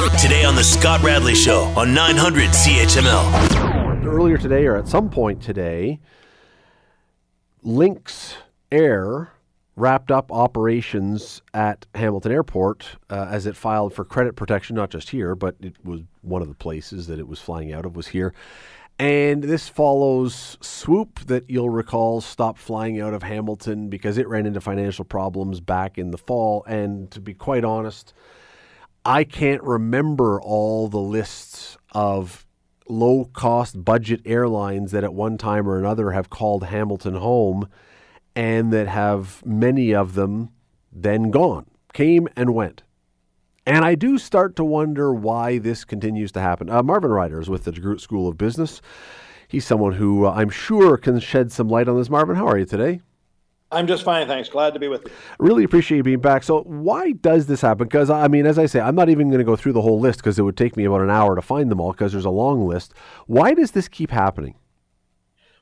Today on The Scott Radley Show on 900 CHML. Earlier today, or at some point today, Lynx Air wrapped up operations at Hamilton Airport uh, as it filed for credit protection, not just here, but it was one of the places that it was flying out of was here. And this follows Swoop that you'll recall stopped flying out of Hamilton because it ran into financial problems back in the fall. And to be quite honest, I can't remember all the lists of low cost budget airlines that at one time or another have called Hamilton home and that have many of them then gone, came and went. And I do start to wonder why this continues to happen. Uh, Marvin Ryder is with the DeGroote School of Business. He's someone who uh, I'm sure can shed some light on this. Marvin, how are you today? I'm just fine, thanks. Glad to be with you. Really appreciate you being back. So, why does this happen? Because, I mean, as I say, I'm not even going to go through the whole list because it would take me about an hour to find them all because there's a long list. Why does this keep happening?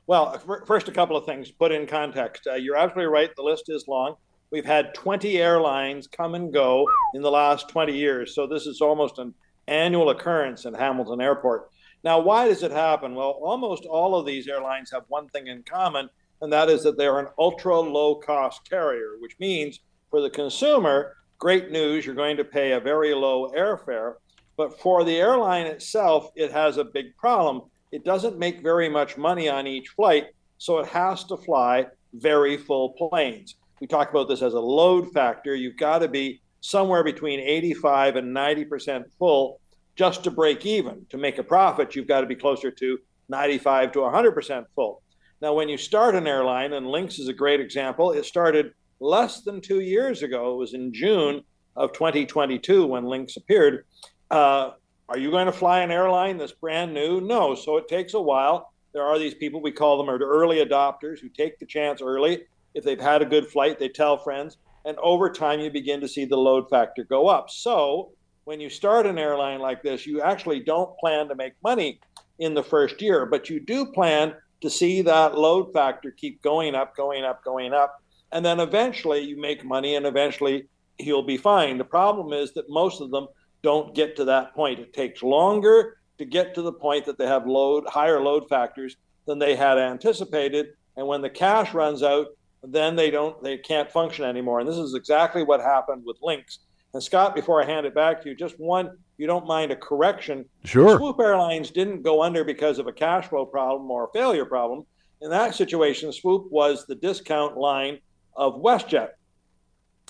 Well, first, a couple of things put in context. Uh, you're absolutely right. The list is long. We've had 20 airlines come and go in the last 20 years. So, this is almost an annual occurrence in Hamilton Airport. Now, why does it happen? Well, almost all of these airlines have one thing in common and that is that they are an ultra low cost carrier, which means for the consumer, great news, you're going to pay a very low airfare. But for the airline itself, it has a big problem. It doesn't make very much money on each flight, so it has to fly very full planes. We talk about this as a load factor. You've got to be somewhere between 85 and 90% full just to break even. To make a profit, you've got to be closer to 95 to 100% full. Now, when you start an airline, and Lynx is a great example, it started less than two years ago. It was in June of 2022 when Lynx appeared. Uh, are you going to fly an airline that's brand new? No. So it takes a while. There are these people, we call them early adopters, who take the chance early. If they've had a good flight, they tell friends. And over time, you begin to see the load factor go up. So when you start an airline like this, you actually don't plan to make money in the first year, but you do plan to see that load factor keep going up, going up, going up. And then eventually you make money and eventually he'll be fine. The problem is that most of them don't get to that point. It takes longer to get to the point that they have load higher load factors than they had anticipated. And when the cash runs out, then they don't they can't function anymore. And this is exactly what happened with Lynx. And Scott, before I hand it back to you, just one you don't mind a correction. Sure. Swoop Airlines didn't go under because of a cash flow problem or a failure problem. In that situation, Swoop was the discount line of WestJet.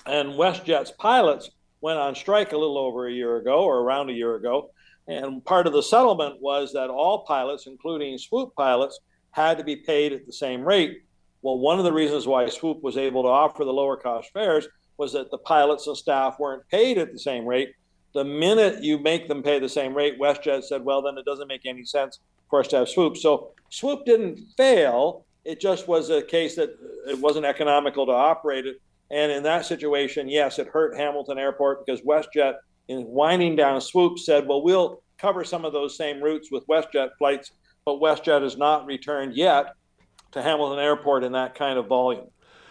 And WestJet's pilots went on strike a little over a year ago or around a year ago. And part of the settlement was that all pilots, including Swoop pilots, had to be paid at the same rate. Well, one of the reasons why Swoop was able to offer the lower cost fares was that the pilots and staff weren't paid at the same rate the minute you make them pay the same rate, WestJet said, well, then it doesn't make any sense for us to have Swoop. So Swoop didn't fail. It just was a case that it wasn't economical to operate it. And in that situation, yes, it hurt Hamilton Airport because WestJet, in winding down Swoop, said, well, we'll cover some of those same routes with WestJet flights, but WestJet has not returned yet to Hamilton Airport in that kind of volume.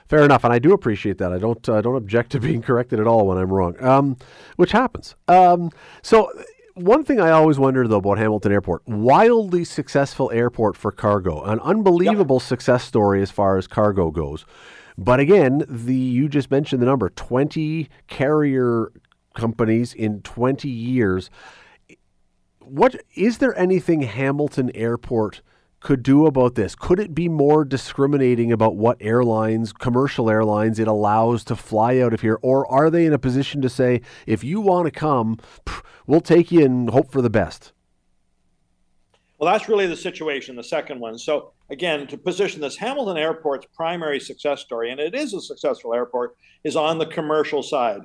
Fair enough, and I do appreciate that. I don't uh, don't object to being corrected at all when I'm wrong, um, which happens. Um, so. One thing I always wonder though about Hamilton Airport, wildly successful airport for cargo, an unbelievable yep. success story as far as cargo goes. But again, the you just mentioned the number 20 carrier companies in 20 years. What is there anything Hamilton Airport could do about this? Could it be more discriminating about what airlines, commercial airlines, it allows to fly out of here? Or are they in a position to say, if you want to come, we'll take you and hope for the best? Well, that's really the situation, the second one. So, again, to position this, Hamilton Airport's primary success story, and it is a successful airport, is on the commercial side.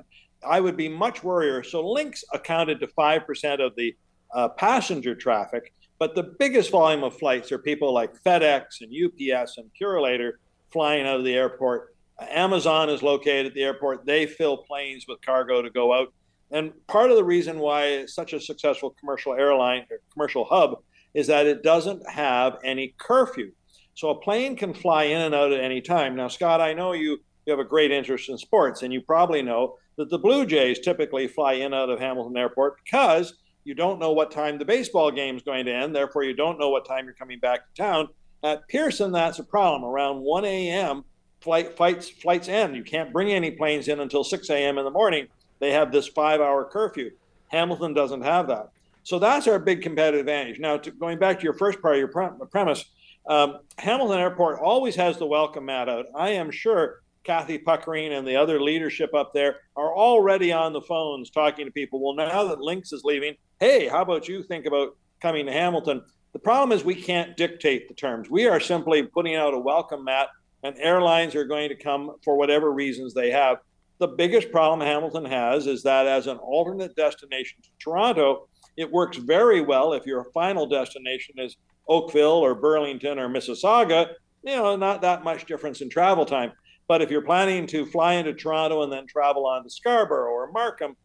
I would be much worrier. So, Lynx accounted to 5% of the uh, passenger traffic. But the biggest volume of flights are people like FedEx and UPS and Purolator flying out of the airport. Amazon is located at the airport. They fill planes with cargo to go out. And part of the reason why it's such a successful commercial airline or commercial hub is that it doesn't have any curfew. So a plane can fly in and out at any time. Now, Scott, I know you, you have a great interest in sports, and you probably know that the Blue Jays typically fly in and out of Hamilton Airport because You don't know what time the baseball game is going to end. Therefore, you don't know what time you're coming back to town. At Pearson, that's a problem. Around 1 a.m., flight flights flights end. You can't bring any planes in until 6 a.m. in the morning. They have this five-hour curfew. Hamilton doesn't have that. So that's our big competitive advantage. Now, to, going back to your first part of your pre- premise, um, Hamilton Airport always has the welcome mat out. I am sure Cathie Puckering and the other leadership up there are already on the phones talking to people. Well, now that Lynx is leaving, hey, how about you think about coming to Hamilton? The problem is we can't dictate the terms. We are simply putting out a welcome mat, and airlines are going to come for whatever reasons they have. The biggest problem Hamilton has is that as an alternate destination to Toronto, it works very well if your final destination is Oakville or Burlington or Mississauga, you know, not that much difference in travel time. But if you're planning to fly into Toronto and then travel on to Scarborough or Markham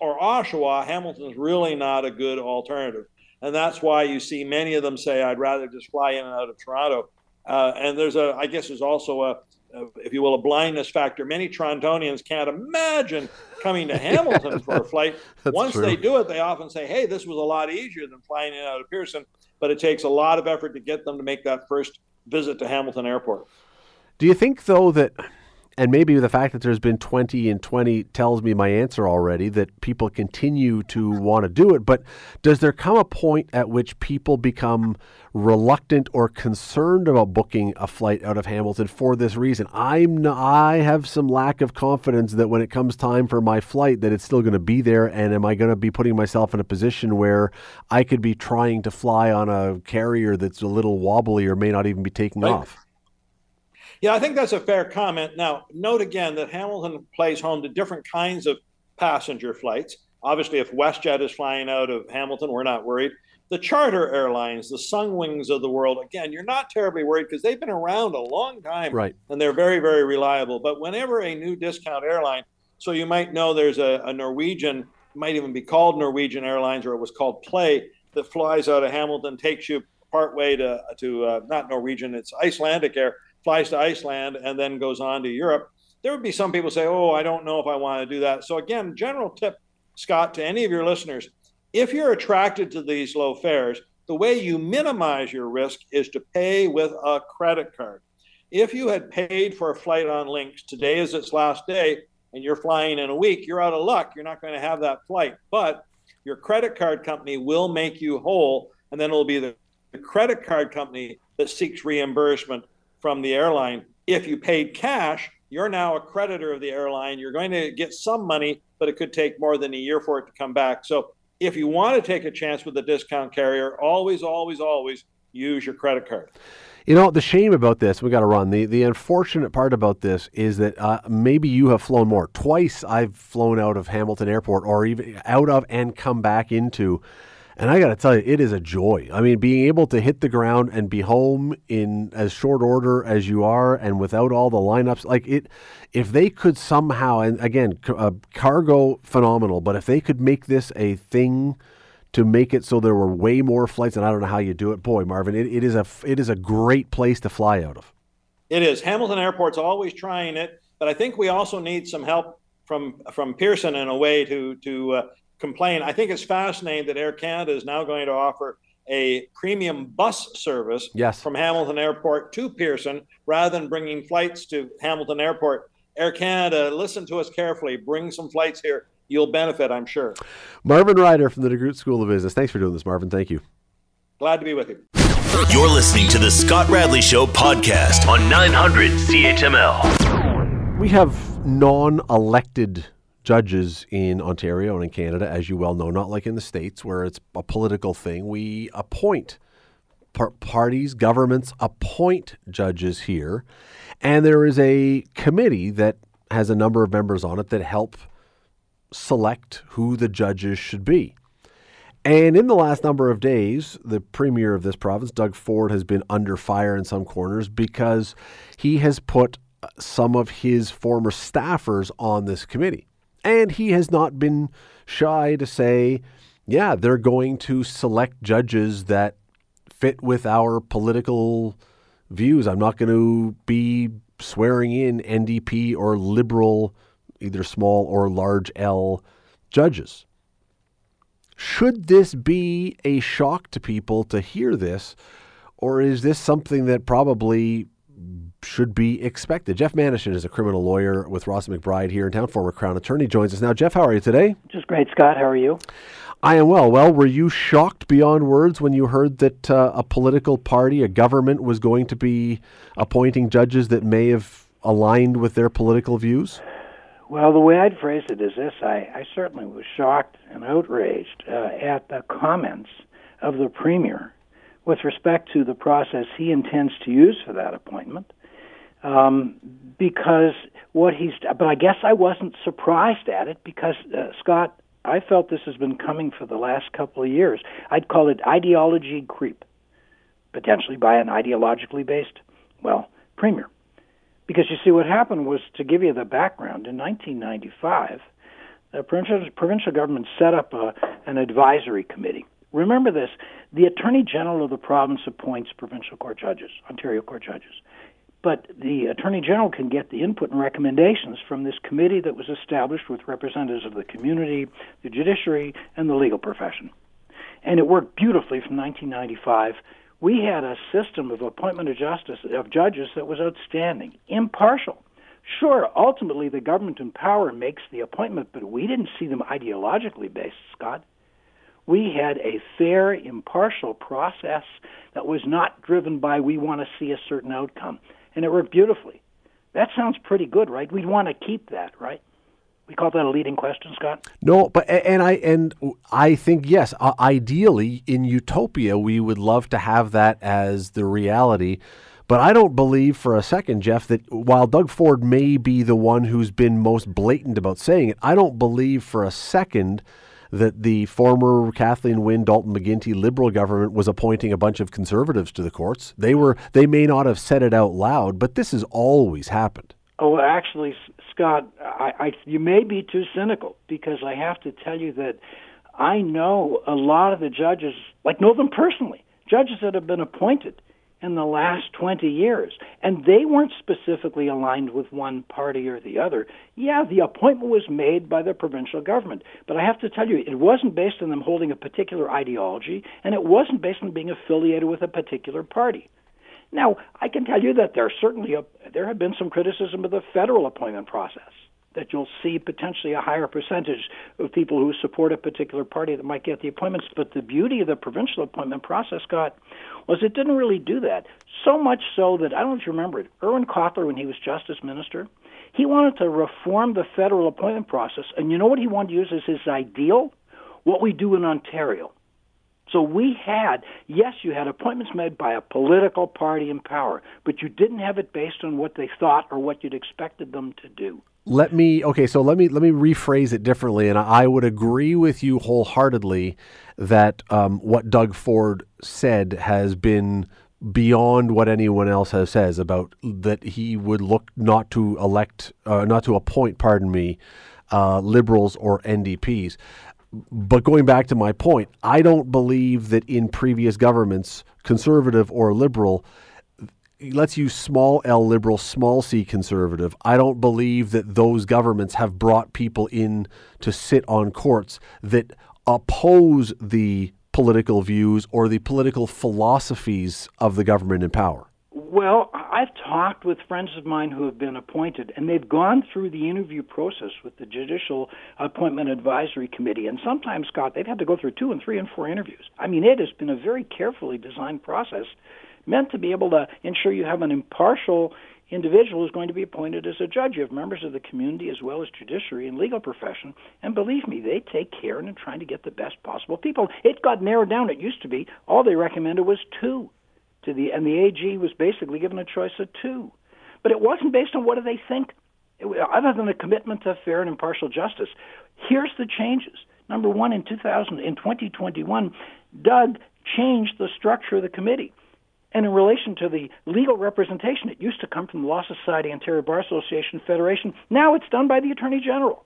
or Oshawa, Hamilton's really not a good alternative. And that's why you see many of them say, I'd rather just fly in and out of Toronto. Uh, and there's a, I guess there's also a, a, if you will, a blindness factor. Many Torontonians can't imagine coming to Hamilton yeah, for a flight. Once true. they do it, they often say, hey, this was a lot easier than flying in and out of Pearson. But it takes a lot of effort to get them to make that first visit to Hamilton Airport. Do you think, though, that, and maybe the fact that there's been 20 and 20 tells me my answer already, that people continue to want to do it, but does there come a point at which people become reluctant or concerned about booking a flight out of Hamilton for this reason? I'm I have some lack of confidence that when it comes time for my flight that it's still going to be there and am I going to be putting myself in a position where I could be trying to fly on a carrier that's a little wobbly or may not even be taking off? Yeah, I think that's a fair comment. Now, note again that Hamilton plays home to different kinds of passenger flights. Obviously, if WestJet is flying out of Hamilton, we're not worried. The charter airlines, the Sunwings of the world, again, you're not terribly worried because they've been around a long time right. and they're very, very reliable. But whenever a new discount airline, so you might know there's a, a Norwegian, might even be called Norwegian Airlines or it was called Play, that flies out of Hamilton, takes you partway to, to uh, not Norwegian, it's Icelandic Air, flies to Iceland and then goes on to Europe. There would be some people say, "Oh, I don't know if I want to do that." So again, general tip, Scott, to any of your listeners, if you're attracted to these low fares, the way you minimize your risk is to pay with a credit card. If you had paid for a flight on Lynx, today is its last day, and you're flying in a week, you're out of luck. You're not going to have that flight. But your credit card company will make you whole, and then it'll be the, the credit card company that seeks reimbursement from the airline. If you paid cash, you're now a creditor of the airline. You're going to get some money, but it could take more than a year for it to come back. So if you want to take a chance with a discount carrier, always, always, always use your credit card. You know, the shame about this, we got to run. The the unfortunate part about this is that uh, maybe you have flown more. Twice I've flown out of Hamilton Airport or even out of and come back into and I got to tell you, it is a joy. I mean, being able to hit the ground and be home in as short order as you are, and without all the lineups, like it, if they could somehow, and again, uh, cargo phenomenal, but if they could make this a thing to make it so there were way more flights, and I don't know how you do it, boy, Marvin, it, it is a it is a great place to fly out of. It is. Hamilton Airport's always trying it, but I think we also need some help from from Pearson in a way to to uh, complain. I think it's fascinating that Air Canada is now going to offer a premium bus service yes. from Hamilton Airport to Pearson rather than bringing flights to Hamilton Airport. Air Canada, listen to us carefully. Bring some flights here. You'll benefit, I'm sure. Marvin Ryder from the DeGroote School of Business. Thanks for doing this, Marvin. Thank you. Glad to be with you. You're listening to the Scott Radley Show podcast on 900 CHML. We have non elected judges in Ontario and in Canada, as you well know, not like in the States where it's a political thing. We appoint par- parties, governments appoint judges here. And there is a committee that has a number of members on it that help select who the judges should be. And in the last number of days, the premier of this province, Doug Ford, has been under fire in some corners because he has put uh, some of his former staffers on this committee. And he has not been shy to say, yeah, they're going to select judges that fit with our political views. I'm not going to be swearing in NDP or liberal, either small or large L judges. Should this be a shock to people to hear this, or is this something that probably should be expected? Jeff Manishen is a criminal lawyer with Ross McBride here in town, former Crown Attorney, joins us now. Jeff, how are you today? Just great, Scott. How are you? I am well. Well, were you shocked beyond words when you heard that uh, a political party, a government, was going to be appointing judges that may have aligned with their political views? Well, the way I'd phrase it is this I, I certainly was shocked and outraged uh, at the comments of the Premier with respect to the process he intends to use for that appointment. Um, because what he's, but I guess I wasn't surprised at it because, uh, Scott, I felt this has been coming for the last couple of years. I'd call it ideology creep, potentially by an ideologically based, well, premier. Because you see, what happened was to give you the background, in 1995, the provincial, provincial government set up a, an advisory committee. Remember this the Attorney General of the province appoints provincial court judges, Ontario court judges. But the Attorney General can get the input and recommendations from this committee that was established with representatives of the community, the judiciary, and the legal profession. And it worked beautifully from 1995 we had a system of appointment of justice of judges that was outstanding, impartial. Sure, ultimately the government in power makes the appointment, but we didn't see them ideologically based, Scott. We had a fair, impartial process that was not driven by we want to see a certain outcome, and it worked beautifully. That sounds pretty good, right? We'd want to keep that, right? we call that a leading question, Scott? No, but and I and I think yes, uh, ideally in utopia we would love to have that as the reality. But I don't believe for a second, Jeff, that while Doug Ford may be the one who's been most blatant about saying it, I don't believe for a second that the former Kathleen Wynne, Dalton McGuinty Liberal government was appointing a bunch of conservatives to the courts. They were they may not have said it out loud, but this has always happened. Oh, actually, Scott, I, I, you may be too cynical because I have to tell you that I know a lot of the judges, like know them personally, judges that have been appointed in the last 20 years, and they weren't specifically aligned with one party or the other. Yeah, the appointment was made by the provincial government, but I have to tell you, it wasn't based on them holding a particular ideology, and it wasn't based on being affiliated with a particular party. Now, I can tell you that there certainly a, there have been some criticism of the federal appointment process. That you'll see potentially a higher percentage of people who support a particular party that might get the appointments. But the beauty of the provincial appointment process, Scott, was it didn't really do that. So much so that I don't know if you remember it. Irwin Cotler, when he was justice minister, he wanted to reform the federal appointment process, and you know what he wanted to use as his ideal? What we do in Ontario. So we had, yes, you had appointments made by a political party in power, but you didn't have it based on what they thought or what you'd expected them to do. Let me okay, so let me let me rephrase it differently, and I would agree with you wholeheartedly that um, what Doug Ford said has been beyond what anyone else has says about that he would look not to elect, uh, not to appoint, pardon me, uh, liberals or NDPs but going back to my point, I don't believe that in previous governments, conservative or liberal, let's use small L liberal, small c conservative. I don't believe that those governments have brought people in to sit on courts that oppose the political views or the political philosophies of the government in power. Well, I've talked with friends of mine who have been appointed, and they've gone through the interview process with the Judicial Appointment Advisory Committee. And sometimes, Scott, they've had to go through two and three and four interviews. I mean, it has been a very carefully designed process meant to be able to ensure you have an impartial individual who's going to be appointed as a judge. You have members of the community as well as judiciary and legal profession. And believe me, they take care in trying to get the best possible people. It got narrowed down. It used to be all they recommended was two to the and the AG was basically given a choice of two, but it wasn't based on what do they think, it, other than a commitment to fair and impartial justice. Here's the changes. Number one, in 2000, in 2021, Doug changed the structure of the committee. And in relation to the legal representation, it used to come from the Law Society, Ontario Bar Association, Federation. Now it's done by the Attorney General.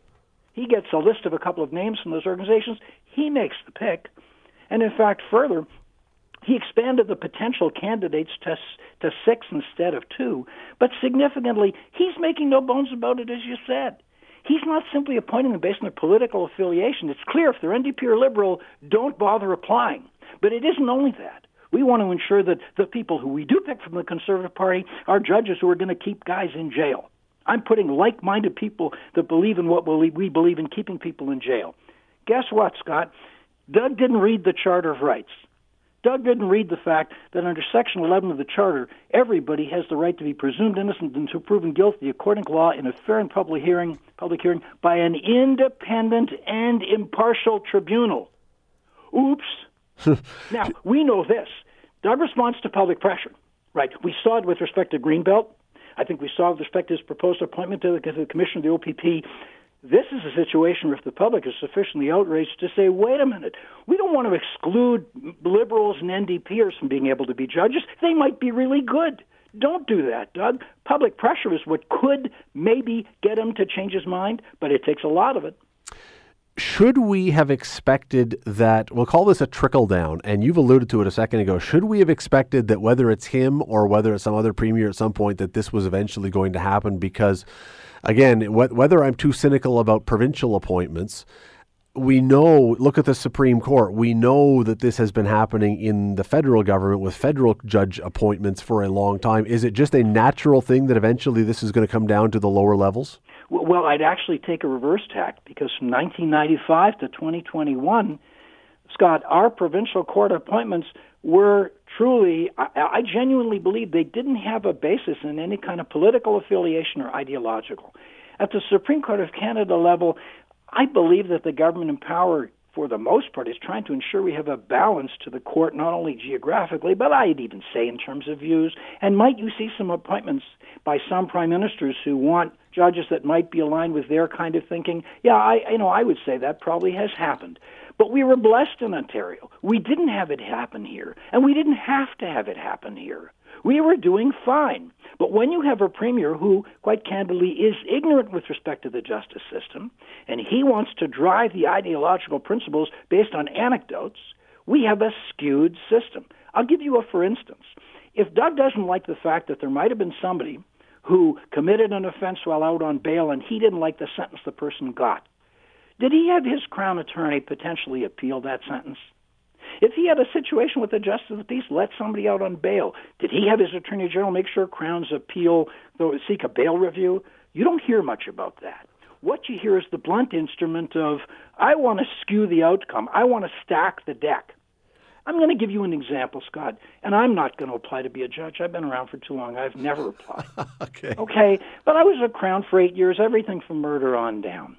He gets a list of a couple of names from those organizations. He makes the pick. And in fact, further, he expanded the potential candidates to, to six instead of two, but significantly, he's making no bones about it, as you said. He's not simply appointing them based on their political affiliation. It's clear if they're NDP or Liberal, don't bother applying. But it isn't only that. We want to ensure that the people who we do pick from the Conservative Party are judges who are going to keep guys in jail. I'm putting like minded people that believe in what we believe in keeping people in jail. Guess what, Scott? Doug didn't read the Charter of Rights. Doug didn't read the fact that under Section 11 of the Charter, everybody has the right to be presumed innocent until proven guilty according to law in a fair and public hearing, public hearing by an independent and impartial tribunal. Oops. now, we know this. Doug responds to public pressure, right? We saw it with respect to Greenbelt. I think we saw it with respect to his proposed appointment to the, to the commission of the OPP. This is a situation where if the public is sufficiently outraged to say, wait a minute, we don't want to exclude liberals and NDPers from being able to be judges. They might be really good. Don't do that, Doug. Public pressure is what could maybe get him to change his mind, but it takes a lot of it should we have expected that we'll call this a trickle down and you've alluded to it a second ago should we have expected that whether it's him or whether it's some other premier at some point that this was eventually going to happen because again wh- whether i'm too cynical about provincial appointments we know look at the supreme court. We know that this has been happening in the federal government with federal judge appointments for a long time. Is it just a natural thing that eventually this is going to come down to the lower levels? Well, I'd actually take a reverse tack because from 1995 to 2021, Scott, our provincial court appointments were truly, I, I genuinely believe they didn't have a basis in any kind of political affiliation or ideological. At the Supreme Court of Canada level, I believe that the government in power for the most part, is trying to ensure we have a balance to the court, not only geographically, but I'd even say in terms of views. And might you see some appointments by some prime ministers who want judges that might be aligned with their kind of thinking? Yeah, I, you know, I would say that probably has happened. But we were blessed in Ontario. We didn't have it happen here, and we didn't have to have it happen here. We were doing fine. But when you have a premier who, quite candidly, is ignorant with respect to the justice system, and he wants to drive the ideological principles based on anecdotes, we have a skewed system. I'll give you a for instance. If Doug doesn't like the fact that there might have been somebody who committed an offense while out on bail and he didn't like the sentence the person got, did he have his crown attorney potentially appeal that sentence? If he had a situation with the justice of the peace, let somebody out on bail. Did he have his attorney general make sure Crown's appeal, seek a bail review? You don't hear much about that. What you hear is the blunt instrument of, I want to skew the outcome. I want to stack the deck. I'm going to give you an example, Scott, and I'm not going to apply to be a judge. I've been around for too long. I've never applied. okay. Okay, but I was a Crown for eight years, everything from murder on down.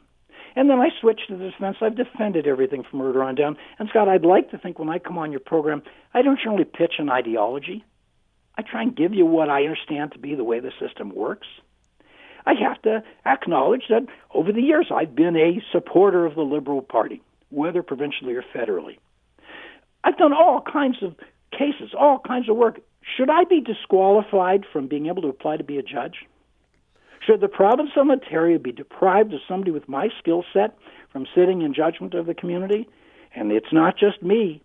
And then I switched to the defense. I've defended everything from murder on down. And Scott, I'd like to think when I come on your program, I don't generally pitch an ideology. I try and give you what I understand to be the way the system works. I have to acknowledge that over the years I've been a supporter of the Liberal Party, whether provincially or federally. I've done all kinds of cases, all kinds of work. Should I be disqualified from being able to apply to be a judge? Should the province of Ontario be deprived of somebody with my skill set from sitting in judgment of the community? And it's not just me.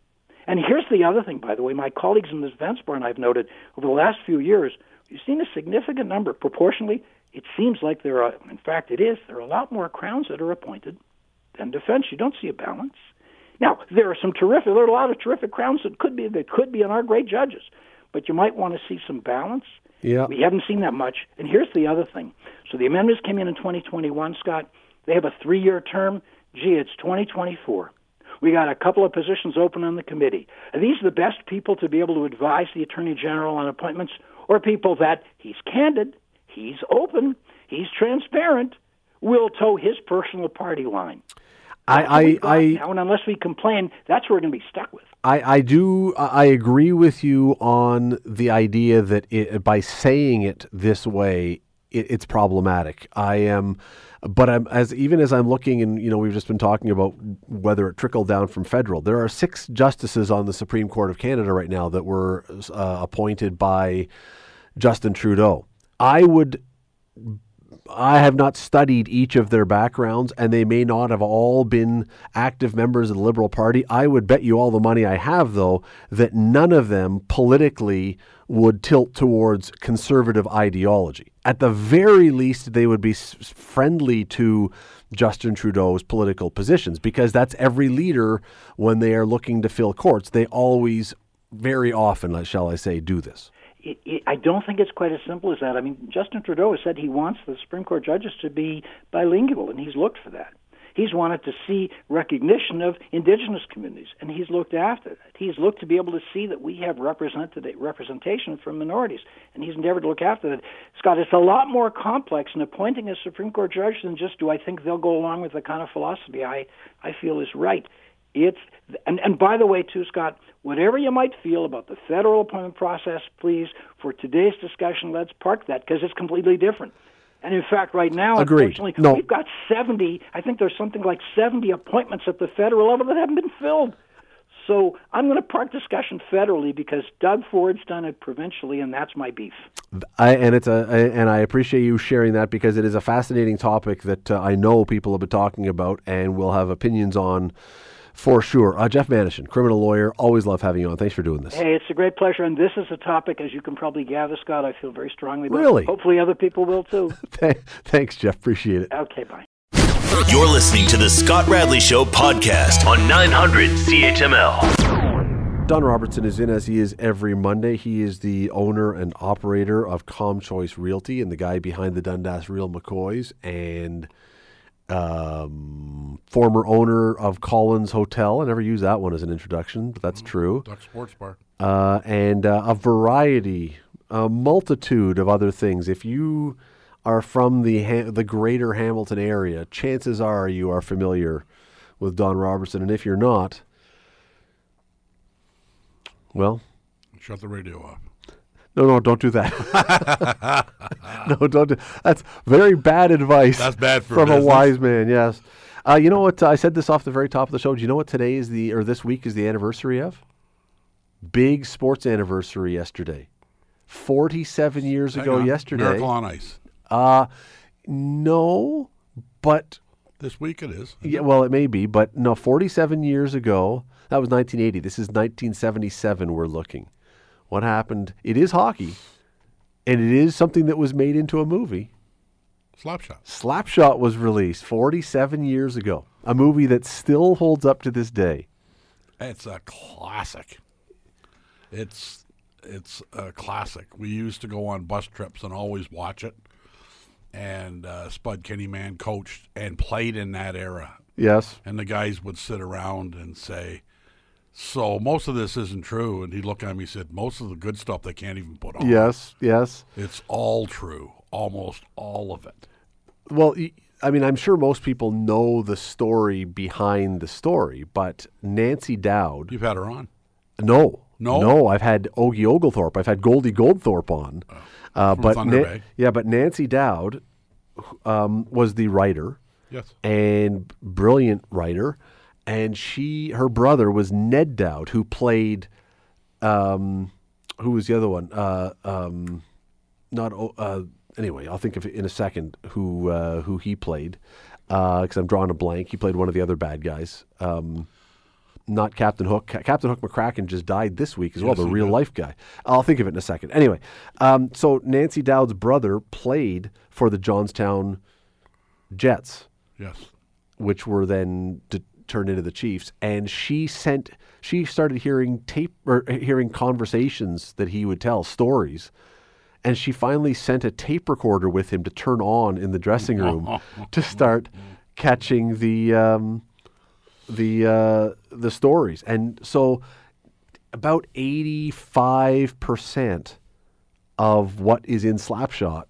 And here's the other thing, by the way, my colleagues in this defense bar and I've noted over the last few years, we've seen a significant number, proportionally, it seems like there are, in fact, it is, there are a lot more crowns that are appointed than defense. You don't see a balance. Now, there are some terrific, there are a lot of terrific crowns that could be, that could be on our great judges, but you might want to see some balance. Yeah. We haven't seen that much. And here's the other thing. So the amendments came in in 2021, Scott. They have a three year term. Gee, it's 2024. We got a couple of positions open on the committee. Are these the best people to be able to advise the Attorney General on appointments, or people that he's candid, he's open, he's transparent, will toe his personal party line? I, I, I now, and unless we complain, that's what we're going to be stuck with. I, I do I agree with you on the idea that it, by saying it this way, it, it's problematic. I am, but I'm as even as I'm looking, and you know, we've just been talking about whether it trickled down from federal. There are six justices on the Supreme Court of Canada right now that were uh, appointed by Justin Trudeau. I would I have not studied each of their backgrounds, and they may not have all been active members of the Liberal Party. I would bet you all the money I have, though, that none of them politically would tilt towards conservative ideology. At the very least, they would be s- friendly to Justin Trudeau's political positions because that's every leader when they are looking to fill courts. They always, very often, shall I say, do this I don't think it's quite as simple as that. I mean, Justin Trudeau has said he wants the Supreme Court judges to be bilingual, and he's looked for that. He's wanted to see recognition of indigenous communities, and he's looked after that. He's looked to be able to see that we have represented representation from minorities, and he's endeavored to look after that. Scott, it's a lot more complex in appointing a Supreme Court judge than just do I think they'll go along with the kind of philosophy I, I feel is right. It's and, and by the way, too, Scott, whatever you might feel about the federal appointment process, please, for today's discussion, let's park that because it's completely different. And in fact, right now, Agreed. unfortunately, no. we've got 70, I think there's something like 70 appointments at the federal level that haven't been filled. So I'm going to park discussion federally because Doug Ford's done it provincially, and that's my beef. I, and it's a and I appreciate you sharing that because it is a fascinating topic that uh, I know people have been talking about and will have opinions on for sure. Uh, Jeff Manishen, criminal lawyer. Always love having you on. Thanks for doing this. Hey, it's a great pleasure. And this is a topic, as you can probably gather, Scott, I feel very strongly about. Really? Hopefully other people will too. Thanks, Jeff. Appreciate it. Okay, bye. You're listening to the Scott Radley Show podcast on 900 CHML. Don Robertson is in as he is every Monday. He is the owner and operator of ComChoice Realty and the guy behind the Dundas Real McCoys and um, former owner of Collins Hotel. I never use that one as an introduction, but that's mm-hmm. true. Duck Sports Bar. Uh, and uh, a variety, a multitude of other things. If you are from the ha- the greater Hamilton area, chances are you are familiar with Don Robertson. And if you're not, well, shut the radio off. No, no, don't do that. no, don't do. That's very bad advice. That's bad from a, a wise man. Yes. Uh, you know what? I said this off the very top of the show. Do you know what today is the or this week is the anniversary of? Big sports anniversary yesterday. Forty-seven years Hang ago on. yesterday. Miracle on Ice. Uh no, but this week it is. Yeah, well, it may be, but no. Forty-seven years ago, that was 1980. This is 1977. We're looking what happened. It is hockey, and it is something that was made into a movie. Slapshot. Slapshot was released 47 years ago. A movie that still holds up to this day. It's a classic. It's it's a classic. We used to go on bus trips and always watch it. And uh, Spud Kennyman coached and played in that era. Yes. And the guys would sit around and say, so most of this isn't true. And he looked at me and said, most of the good stuff they can't even put on. Yes, yes. It's all true, almost all of it. Well, I mean, I'm sure most people know the story behind the story, but Nancy Dowd. You've had her on? No. No? No, I've had Ogie Oglethorpe. I've had Goldie Goldthorpe on. Oh, uh, but Na- Yeah, but Nancy Dowd um, was the writer. Yes. And brilliant writer and she her brother was Ned Dowd, who played, um, who was the other one? Uh, um, not uh, anyway. I'll think of it in a second. Who uh, who he played? Because uh, I'm drawing a blank. He played one of the other bad guys. Um, not Captain Hook. Captain Hook McCracken just died this week as yes, well, the real did. life guy. I'll think of it in a second. Anyway, um, so Nancy Dowd's brother played for the Johnstown Jets. Yes. Which were then de- turned into the Chiefs, and she sent she started hearing tape or hearing conversations that he would tell stories, and she finally sent a tape recorder with him to turn on in the dressing room to start catching the um, the uh, the stories, and so about eighty five percent of what is in Slapshot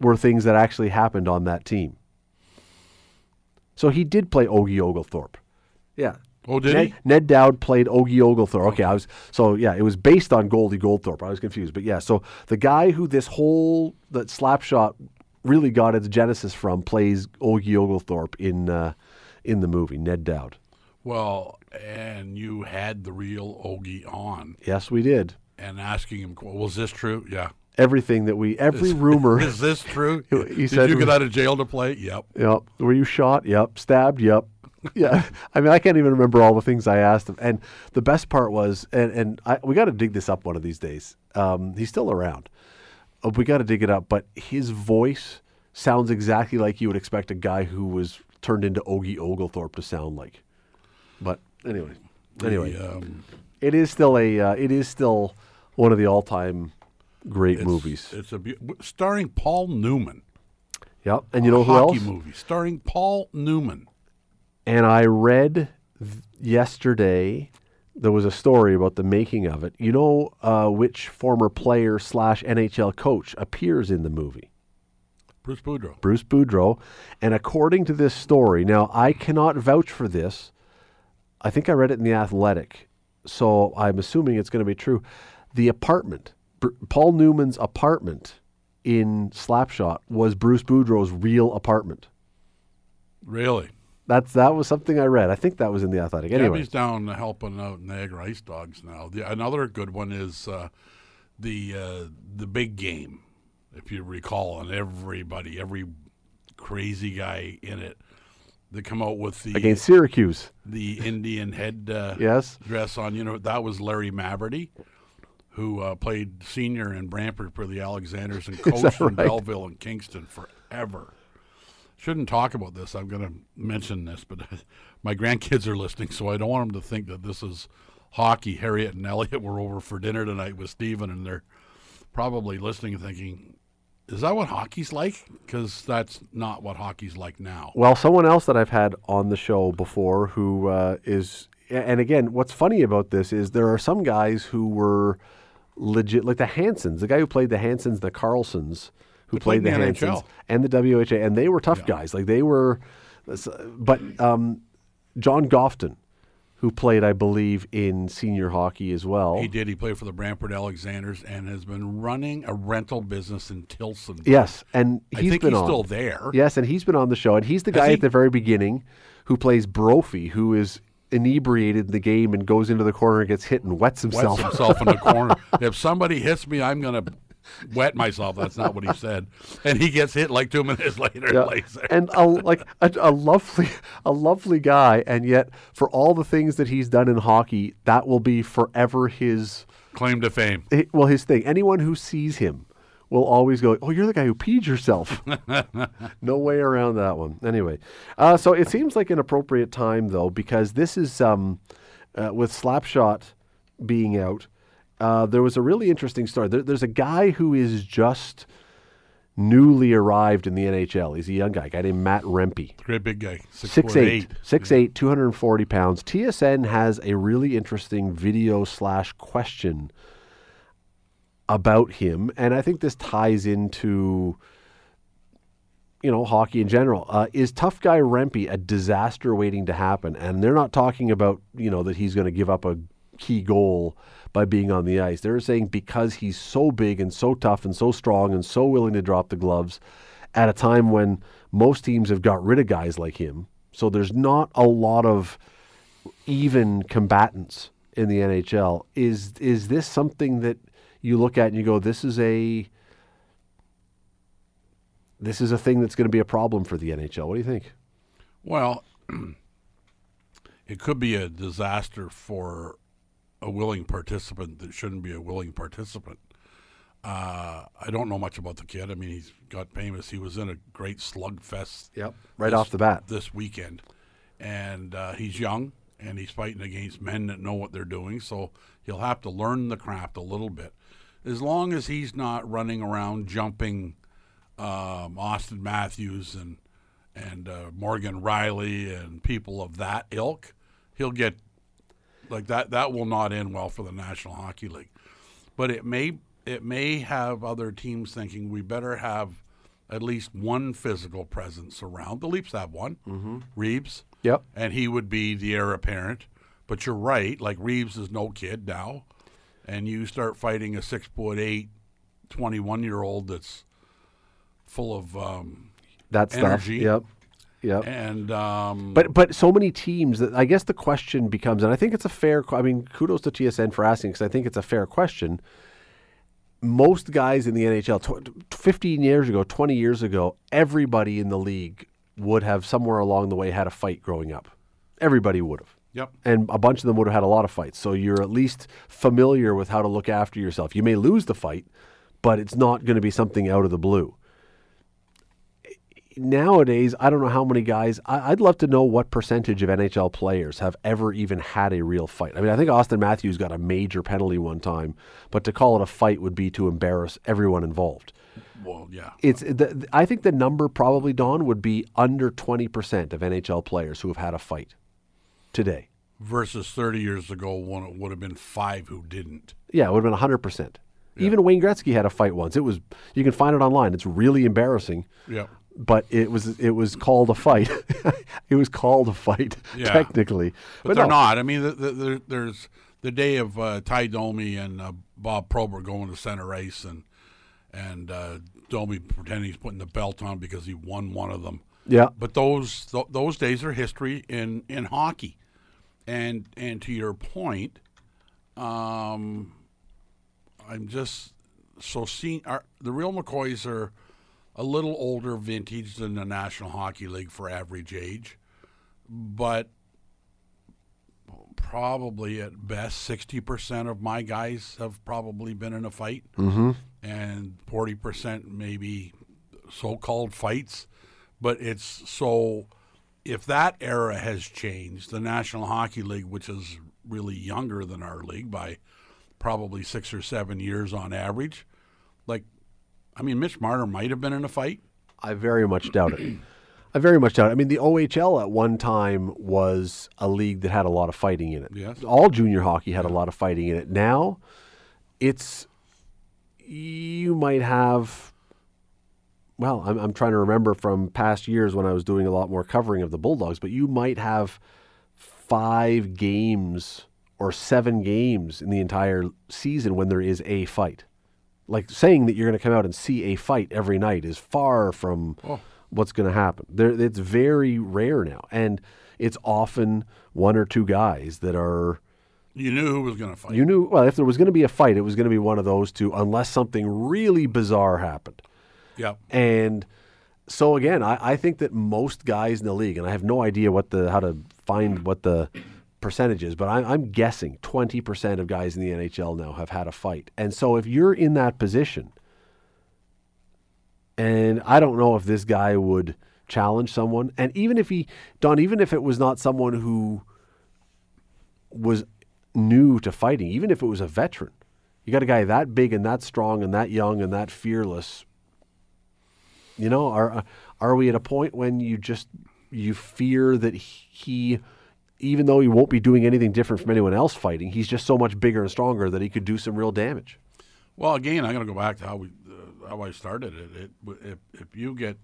were things that actually happened on that team. So he did play Ogie Oglethorpe. Yeah. Oh, did Ned, he? Ned Dowd played Ogie Oglethorpe. Okay, I was so yeah, it was based on Goldie Goldthorpe. I was confused, but yeah, so the guy who this whole that slapshot really got its genesis from plays Ogie Oglethorpe in uh, in the movie Ned Dowd. Well, and you had the real Ogie on. Yes, we did. And asking him, "Was this true?" Yeah. everything that we every rumor. Is this true? He Did said- you get out of jail to play? Yep. Yep. Were you shot? Yep. Stabbed? Yep. Yeah. I mean, I can't even remember all the things I asked him. And the best part was, and, and I, we got to dig this up one of these days. Um, he's still around. Uh, we got to dig it up. But his voice sounds exactly like you would expect a guy who was turned into Ogie Oglethorpe to sound like. But anyway, anyway, The, um, it is still a, uh, it is still one of the all-time great it's- movies. It's a beau- starring Paul Newman. Yep. And you know who hockey else? movie starring Paul Newman. And I read th- yesterday there was a story about the making of it. You know uh, which former player slash NHL coach appears in the movie? Bruce Boudreau. Bruce Boudreau. And according to this story, now I cannot vouch for this. I think I read it in the Athletic, so I'm assuming it's going to be true. The apartment, Br- Paul Newman's apartment in Slapshot, was Bruce Boudreau's real apartment. Really? That's that was something I read. I think that was in the Athletic. Anyway, Gabby's down helping out Niagara Ice Dogs now. The, another good one is uh, the uh, the big game, if you recall, and everybody, every crazy guy in it, they come out with the against Syracuse. the Indian head uh, Yes. dress on. You know that was Larry Mavety, who uh, played senior in Brantford for the Alexanders and coached in right? Belleville and Kingston forever. Shouldn't talk about this. I'm going to mention this, but my grandkids are listening, so I don't want them to think that this is hockey. Harriet and Elliot were over for dinner tonight with Stephen, and they're probably listening and thinking, "Is that what hockey's like?" Because that's not what hockey's like now. Well, someone else that I've had on the show before who uh, is, and again, what's funny about this is there are some guys who were legit, like the Hansons, the guy who played the Hansons, the Carlsons, who They played played the the NHL. and the WHA, and they were tough guys. Like they were, but um, John Gofton, who played, I believe, in senior hockey as well. He did. He played for the Brantford Alexanders and has been running a rental business in Tilson. Yes, and I he's think been he's on. still there. Yes, and he's been on the show, and he's the guy he? at the very beginning who plays Brophy, who is inebriated in the game and goes into the corner and gets hit and wets Wets himself. himself in the corner. If somebody hits me, I'm going to wet myself. That's not what he said. And he gets hit like two minutes later. Yeah. and and a, like a, a lovely, a lovely guy, and yet for all the things that he's done in hockey, that will be forever his, Claim to fame. hi- well, his thing. Anyone who sees him will always go, "Oh, you're the guy who peed yourself." no way around that one. Anyway, uh, so it seems like an appropriate time though, because this is um, uh, with Slapshot being out. Uh, there was a really interesting story. There, there's a guy who is just newly arrived in the NHL. He's a young guy, a guy named Matt Rempe. Great big guy. Six, Six foot eight, six eight, 240 pounds. TSN has a really interesting video slash question about him, and I think this ties into you know hockey in general. Uh, is tough guy Rempe a disaster waiting to happen? And they're not talking about you know that he's going to give up a key goal by being on the ice. They're saying because he's so big and so tough and so strong and so willing to drop the gloves at a time when most teams have got rid of guys like him. So there's not a lot of even combatants in the NHL. Is is this something that you look at and you go, this is a this is a thing that's going to be a problem for the NHL? What do you think? Well, it could be a disaster for a willing participant that shouldn't be a willing participant. Uh, I don't know much about the kid. I mean, he's got famous. He was in a great slugfest. Yep. Right this- off the bat. this weekend, and uh, he's young and he's fighting against men that know what they're doing. So he'll have to learn the craft a little bit. As long as he's not running around jumping um, Auston Matthews and and uh, Morgan Rielly and people of that ilk, he'll get like that. That will not end well for the National Hockey League. But it may it may have other teams thinking we better have at least one physical presence around. The Leafs have one, mm-hmm. Reaves, Yep. and he would be the heir apparent. But you're right, like Reaves is no kid now, and you start fighting a six foot eight, 21 year old that's full of um, That stuff. Yep. Yep. and um, But but so many teams that I guess the question becomes, and I think it's a fair. I mean, kudos to TSN for asking because I think it's a fair question. most guys in the NHL, tw- 15 years ago, 20 years ago, everybody in the league would have somewhere along the way had a fight growing up. Everybody would have. Yep. And a bunch of them would have had a lot of fights. So you're at least familiar with how to look after yourself. You may lose the fight, but it's not going to be something out of the blue. Nowadays, I don't know how many guys. I, I'd love to know what percentage of NHL players have ever even had a real fight. I mean, I think Auston Matthews got a major penalty one time, but to call it a fight would be to embarrass everyone involved. Well, yeah. It's the, I think the number probably Don would be under twenty percent of NHL players who have had a fight today. Versus 30 years ago, one it would have been five who didn't. Yeah, it would have been hundred percent. Even Wayne Gretzky had a fight once. It was you can find it online. It's really embarrassing, Yep. But it was it was called a fight. it was called a fight Yeah. technically, But, they're no. not. I mean, the, the, the, there's the day of uh, Ty Domi and uh, Bob Probert going to center ice, and and uh, Domi pretending he's putting the belt on because he won one of them. Yeah, But those th- those days are history in, in hockey, and and to your point, um, I'm just so seeing our, the real McCoys are a little older vintage than the National Hockey League for average age, but probably at best sixty percent of my guys have probably been in a fight, mm-hmm. and forty percent maybe so-called fights. But it's so if that era has changed, the National Hockey League, which is really younger than our league by probably six or seven years on average, like I mean, Mitch Marner might have been in a fight. I very much doubt it. I very much doubt it. I mean, the OHL at one time was a league that had a lot of fighting in it. Yes. All junior hockey had a lot of fighting in it. Now, it's you might have. Well, I'm, I'm trying to remember from past years when I was doing a lot more covering of the Bulldogs, but you might have five games or seven games in the entire season when there is a fight. Like saying that you're going to come out and see a fight every night is far from oh. what's going to happen. There, it's very rare now, and it's often one or two guys that are. You knew who was going to fight. You knew well if there was going to be a fight, it was going to be one of those two, unless something really bizarre happened. yep. And so again, I, I think that most guys in the league, and I have no idea what the how to find what the percentage is, but I'm, I'm guessing 20% of guys in the NHL now have had a fight. And so if you're in that position, and I don't know if this guy would challenge someone, and even if he, Don, even if it was not someone who was new to fighting, even if it was a veteran, you got a guy that big and that strong and that young and that fearless. You know, are are we at a point when you just you fear that he, even though he won't be doing anything different from anyone else fighting, he's just so much bigger and stronger that he could do some real damage. Well, again, I'm going to go back to how we uh, how I started it. it if if you get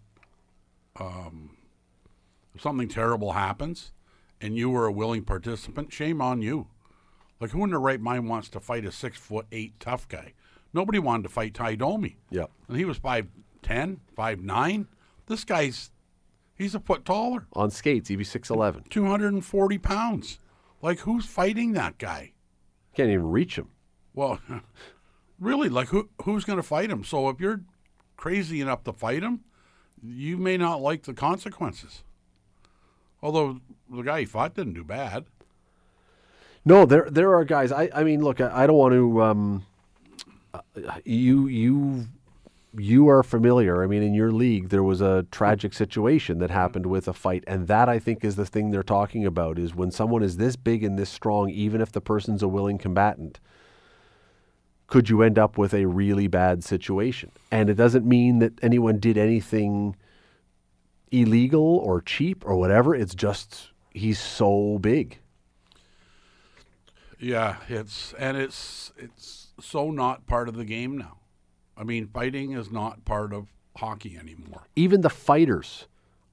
um, if something terrible happens, and you were a willing participant, shame on you. Like who in their right mind wants to fight a six foot eight tough guy? Nobody wanted to fight Ty Domi. Yep. and he was five ten, five nine. This guy's he's a foot taller, On skates, he'd be six eleven. two hundred and forty pounds. Like who's fighting that guy? Can't even reach him. Well, really, like who who's going to fight him? So if you're crazy enough to fight him, you may not like the consequences. Although the guy he fought didn't do bad. No, there there are guys. I, I mean, look, I, I don't want to. Um, uh, you you you are familiar. I mean, in your league, there was a tragic situation that happened with a fight, and that I think is the thing they're talking about. Is when someone is this big and this strong, even if the person's a willing combatant, could you end up with a really bad situation? And it doesn't mean that anyone did anything illegal or cheap or whatever. It's just he's so big. Yeah, it's and it's it's so not part of the game now. I mean, fighting is not part of hockey anymore. even the fighters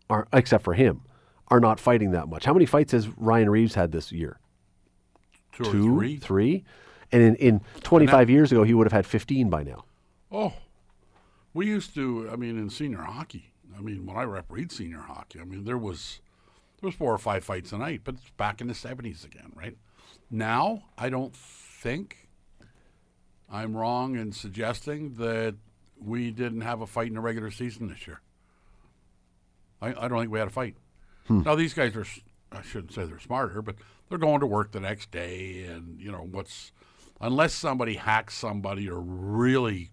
are except for him are not fighting that much. How many fights has Ryan Reaves had this year? Two, three. three? And in, in 25 years ago, he would have had 15 by now. Oh, we used to. I mean, in senior hockey. I mean, when I refereed senior hockey, I mean there was there was four or five fights a night, but it's back in the seventies again, right? Now, I don't think. I'm wrong in suggesting that we didn't have a fight in the regular season this year. I, I don't think we had a fight. Hmm. Now these guys are I shouldn't say they're smarter, but they're going to work the next day, and you know what's unless somebody hacks somebody or really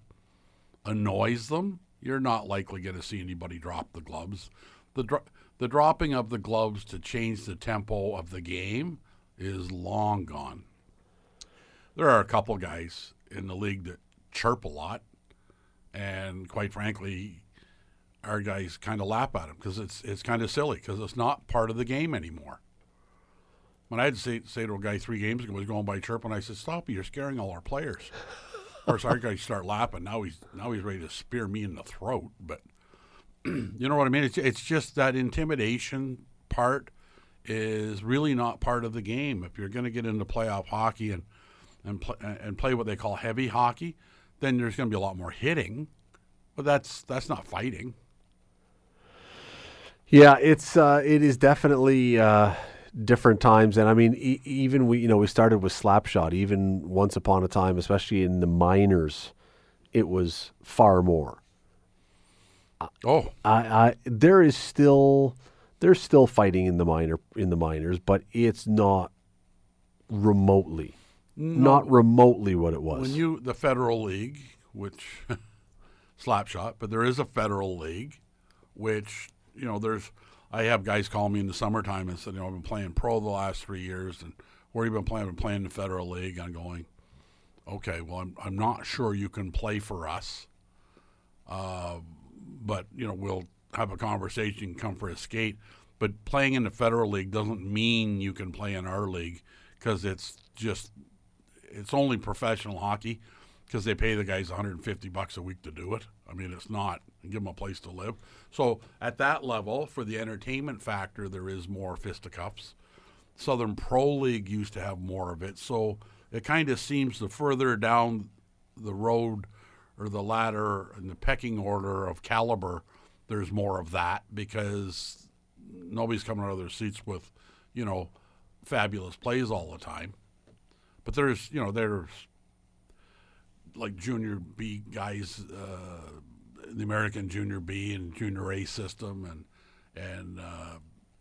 annoys them, you're not likely going to see anybody drop the gloves. The dro- the dropping of the gloves to change the tempo of the game is long gone. There are a couple guys in the league that chirp a lot, and quite frankly, our guys kind of lap at him because it's it's kind of silly because it's not part of the game anymore. When I had to say, say to a guy three games ago, was going by chirp, and I said, "Stop! You're scaring all our players." of course, our guys start lapping. Now he's now he's ready to spear me in the throat. But you know what I mean? It's it's just that intimidation part is really not part of the game. If you're going to get into playoff hockey and and pl- and play what they call heavy hockey, then there's going to be a lot more hitting. But that's that's not fighting. Yeah, it's uh, it is definitely uh, different times, and I mean, e- even we you know we started with slapshot. Even once upon a time, especially in the minors, it was far more. Oh, I, I there is still there's still fighting in the minor in the minors, but it's not remotely, not remotely what it was. when you the federal league, which slapshot, but there is a federal league, which you know there's. I have guys call me in the summertime and said, you know, I've been playing pro the last three years, and where you been playing? I've been playing the federal league. I'm going, okay, well, I'm I'm not sure you can play for us, uh, but you know we'll have a conversation, come for a skate. But playing in the federal league doesn't mean you can play in our league because it's just it's only professional hockey because they pay the guys 150 bucks a week to do it. I mean, it's not give them a place to live. So at that level, for the entertainment factor, there is more fisticuffs. Southern Pro League used to have more of it. So it kind of seems the further down the road or the ladder and the pecking order of caliber, there's more of that because nobody's coming out of their seats with, you know, fabulous plays all the time. But there's, you know, there's like junior B guys, uh, the American Junior B and Junior A system, and and uh,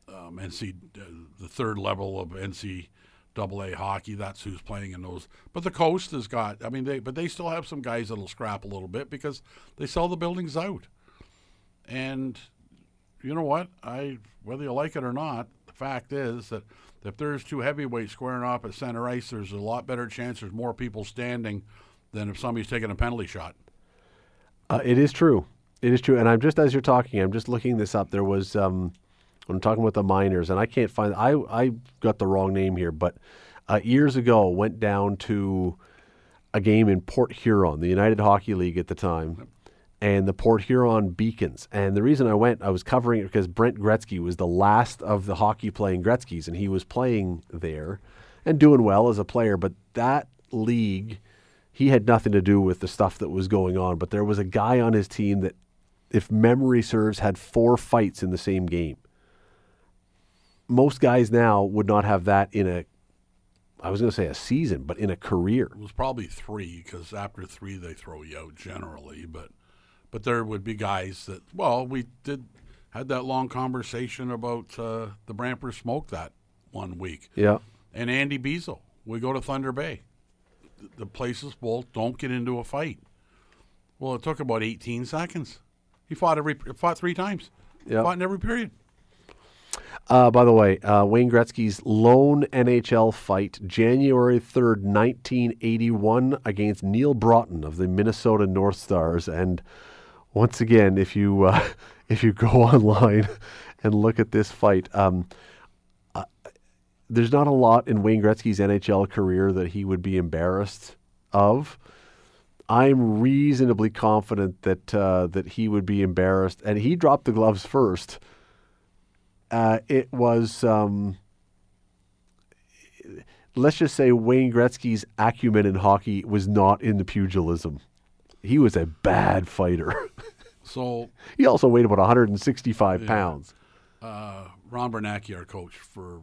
um, NC uh, the third level of NC double A hockey. That's who's playing in those. But the coast has got. I mean, they but they still have some guys that'll scrap a little bit because they sell the buildings out. And you know what? I whether you like it or not, the fact is that if there's two heavyweights squaring off at center ice, there's a lot better chance there's more people standing than if somebody's taking a penalty shot. Uh, it is true. It is true. And I'm just as you're talking, I'm just looking this up. There was um, I'm talking about the miners, and I can't find. I I got the wrong name here, but uh, years ago went down to a game in Port Huron, the United Hockey League at the time, and the Port Huron Beacons. And the reason I went, I was covering it because Brent Gretzky was the last of the hockey playing Gretzky's, and he was playing there and doing well as a player. But that league, he had nothing to do with the stuff that was going on. But there was a guy on his team that, if memory serves, had four fights in the same game. Most guys now would not have that in a, I was going to say a season, but in a career. It was probably three because after three they throw you out generally. But but there would be guys that well we did had that long conversation about uh, the Brantford smoke that one week Yeah. and Andy Beazle. We go to Thunder Bay. The- The place is full. Don't get into a fight. Well, it took about 18 seconds. He fought every fought three times. Yeah. Fought in every period. Uh, by the way, uh, Wayne Gretzky's lone NHL fight, January 3rd, 1981, against Neal Broten of the Minnesota North Stars. And once again, if you uh, if you go online and look at this fight, um, uh, there's not a lot in Wayne Gretzky's NHL career that he would be embarrassed of. I'm reasonably confident that uh, that he would be embarrassed, and he dropped the gloves first uh, it was um, let's just say Wayne Gretzky's acumen in hockey was not in the pugilism. He was a bad fighter. So he also weighed about 165 pounds. uh, Ron Bernacki, our coach for